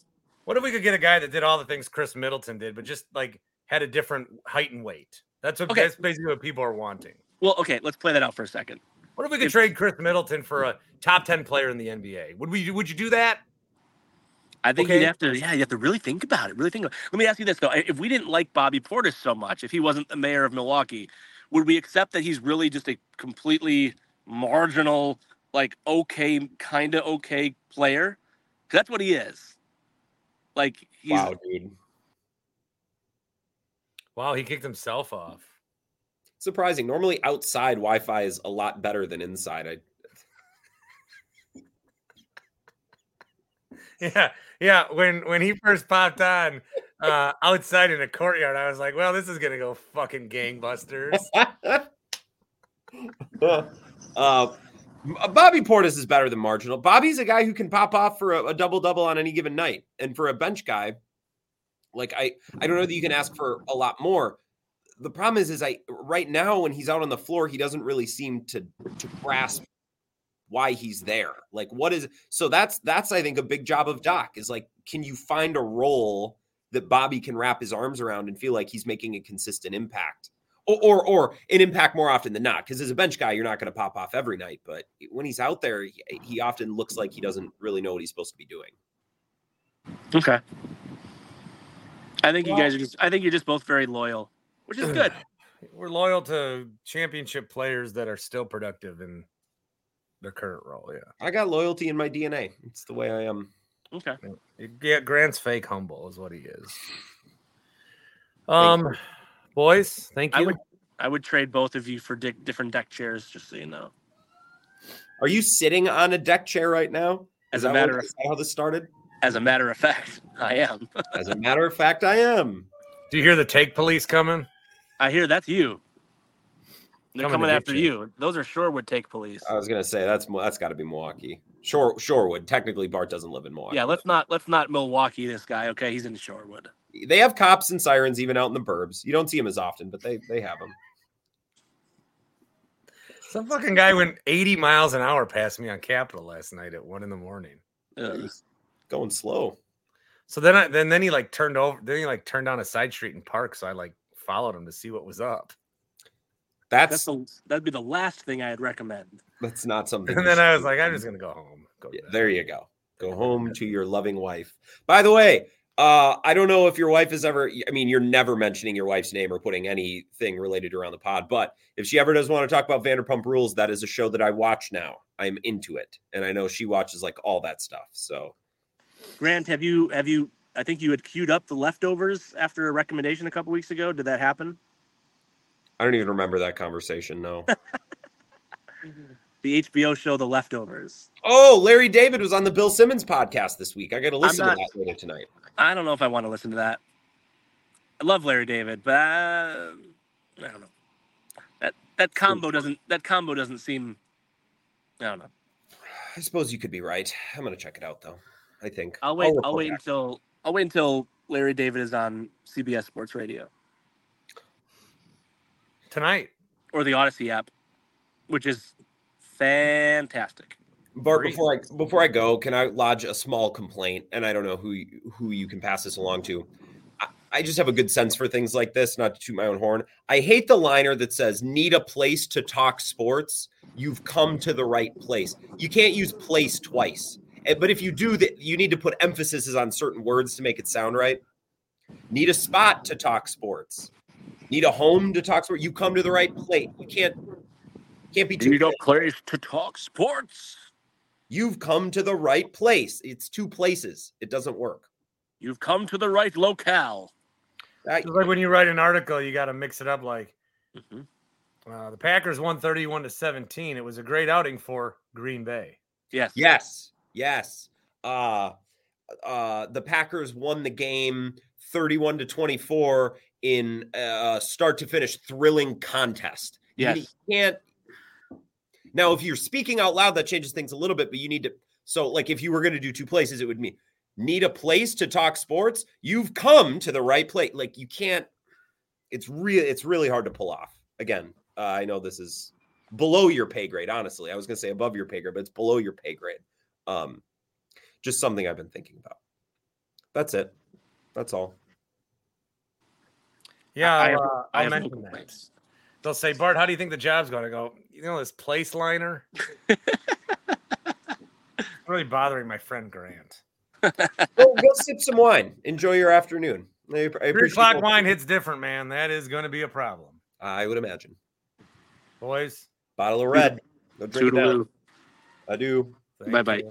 Speaker 2: What if we could get a guy that did all the things Khris Middleton did, but just like had a different height and weight? That's what
Speaker 3: Okay.
Speaker 2: that's basically what people are wanting.
Speaker 3: Well, okay, let's play that out for a second.
Speaker 2: What if we could
Speaker 3: If-
Speaker 2: trade Khris Middleton for a top ten player in the NBA? Would we? Would you do that?
Speaker 3: I think
Speaker 2: Okay.
Speaker 3: you'd have to, yeah, you have to really think about it. Really think about it. Let me ask you this though: If we didn't like Bobby Portis so much, if he wasn't the mayor of Milwaukee, would we accept that he's really just a completely marginal, like okay, kind of okay player? 'Cause that's what he is. Like he's
Speaker 4: Wow, dude.
Speaker 2: Wow, he kicked himself off.
Speaker 4: Surprising. Normally outside Wi-Fi is a lot better than inside. I
Speaker 2: Yeah, yeah. When when he first popped on uh, outside in the courtyard, I was like, "Well, this is gonna go fucking gangbusters."
Speaker 4: uh, Bobby Portis is better than marginal. Bobby's a guy who can pop off for a, a double double on any given night, and for a bench guy, like I, I don't know that you can ask for a lot more. The problem is, is I right now when he's out on the floor, he doesn't really seem to to grasp why he's there. Like, what is so that's that's I think a big job of Doc is like, can you find a role that Bobby can wrap his arms around and feel like he's making a consistent impact? or or, or an impact more often than not. Because as a bench guy, you're not going to pop off every night, but when he's out there, he, he often looks like he doesn't really know what he's supposed to be doing.
Speaker 3: okay. I think you guys are just. I think you're just both very loyal, which is good.
Speaker 2: We're loyal to championship players that are still productive in their current role. Yeah,
Speaker 4: I got loyalty in my DNA. It's the way I am.
Speaker 3: Okay.
Speaker 2: yeah. Grant's fake humble is what he is. Um, boys, thank
Speaker 3: I
Speaker 2: you.
Speaker 3: would. I would trade both of you for dick, different deck chairs, just so you know.
Speaker 4: Are you sitting on a deck chair right now?
Speaker 3: As
Speaker 4: Is
Speaker 3: a matter
Speaker 4: what-
Speaker 3: of
Speaker 4: is how this started?
Speaker 3: as a matter of fact, I am.
Speaker 4: As a matter of fact, I am.
Speaker 2: Do you hear the take police coming?
Speaker 3: I hear that's you. They're
Speaker 2: Coming
Speaker 3: coming after
Speaker 2: you.
Speaker 3: you. Those are Shorewood take police.
Speaker 4: I was gonna say that's that's got to be Milwaukee. Shore Shorewood. Technically, Bart doesn't live in Milwaukee.
Speaker 3: yeah, let's not let's not Milwaukee this guy. Okay, he's in Shorewood.
Speaker 4: They have cops and sirens even out in the burbs. You don't see them as often, but they they have them.
Speaker 2: Some fucking guy went 80 miles an hour past me on Capitol last night at one in the morning.
Speaker 3: Ugh.
Speaker 4: Going slow.
Speaker 2: So then I then then he like turned over then he like turned down a side street and parked. So I like followed him to see what was up.
Speaker 3: That's
Speaker 4: That's
Speaker 3: the, that'd be the last thing I'd recommend.
Speaker 4: that's not something.
Speaker 2: And then I was
Speaker 4: do.
Speaker 2: like, I'm just gonna go home. Go
Speaker 4: Yeah, there you go. Go home to your loving wife. By the way, uh, I don't know if your wife is ever. I mean, you're never mentioning your wife's name or putting anything related around the pod. But if she ever does want to talk about Vanderpump Rules, that is a show that I watch now. I'm into it, and I know she watches like all that stuff. So
Speaker 3: Grant, have you have you? I think you had queued up the leftovers after a recommendation a couple weeks ago. Did that happen?
Speaker 4: I don't even remember that conversation. No.
Speaker 3: The HBO show The Leftovers.
Speaker 4: oh, Larry David was on the Bill Simmons podcast this week. I got to listen
Speaker 3: not-
Speaker 4: to that later tonight.
Speaker 3: I don't know if I want to listen to that. I love Larry David, but uh, I don't know. That that combo doesn't that combo doesn't seem. I don't know.
Speaker 4: I suppose you could be right. I'm gonna check it out though. I think
Speaker 3: I'll wait. I'll,
Speaker 4: report
Speaker 3: wait
Speaker 4: back.
Speaker 3: until I'll wait until Larry David is on CBS Sports Radio
Speaker 2: Tonight.
Speaker 3: or the Audacy app, which is fantastic.
Speaker 4: Bart,
Speaker 2: Great.
Speaker 4: before I before I go, can I lodge a small complaint? And I don't know who you, who you can pass this along to. I, I just have a good sense for things like this, not to toot my own horn. I hate the liner that says "need a place to talk sports." You've come to the right place. You can't use "place" twice. But if you do that, you need to put emphasis on certain words to make it sound right. Need a spot to talk sports. Need a home to talk sports. You come to the right place. You can't can't be too.
Speaker 3: place to talk sports.
Speaker 4: You've come to the right place. It's two places. It doesn't work.
Speaker 3: You've come to the right locale.
Speaker 2: It's like when you write an article, you got to mix it up. Like
Speaker 3: Mhm.
Speaker 2: uh, the Packers won 31 to 17. It was a great outing for Green Bay.
Speaker 3: Yes.
Speaker 4: yes, yes. uh, uh, the Packers won the game 31 to 24 in a start to finish thrilling contest.
Speaker 3: Yeah,
Speaker 4: you can't. Now, if you're speaking out loud, that changes things a little bit, but you need to. So, like, if you were going to do two places, it would mean need a place to talk sports. You've come to the right place. Like, you can't. It's real. It's really hard to pull off. Again, uh, I know this is below your pay grade. Honestly, I was going to say above your pay grade, but it's below your pay grade. Um, just something I've been thinking about. That's it. That's all.
Speaker 2: Yeah,
Speaker 3: I
Speaker 2: I'll,
Speaker 3: have-
Speaker 2: uh,
Speaker 3: I
Speaker 2: I'll
Speaker 3: have no
Speaker 2: that.
Speaker 3: complaints.
Speaker 2: They'll say, Bart, how do you think the job's going to go? You know, this place liner? really bothering my friend Grant.
Speaker 4: Go, go sip some wine. Enjoy your afternoon. I, I
Speaker 2: Three o'clock
Speaker 4: both-
Speaker 2: wine hits different, man. That is going to be a problem.
Speaker 4: I would imagine.
Speaker 2: Boys,
Speaker 4: Bottle of red. Go drink it.
Speaker 3: Toodaloo.
Speaker 4: I do.
Speaker 3: Bye-bye.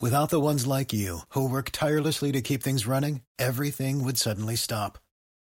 Speaker 1: Without the ones like you, who work tirelessly to keep things running, everything would suddenly stop.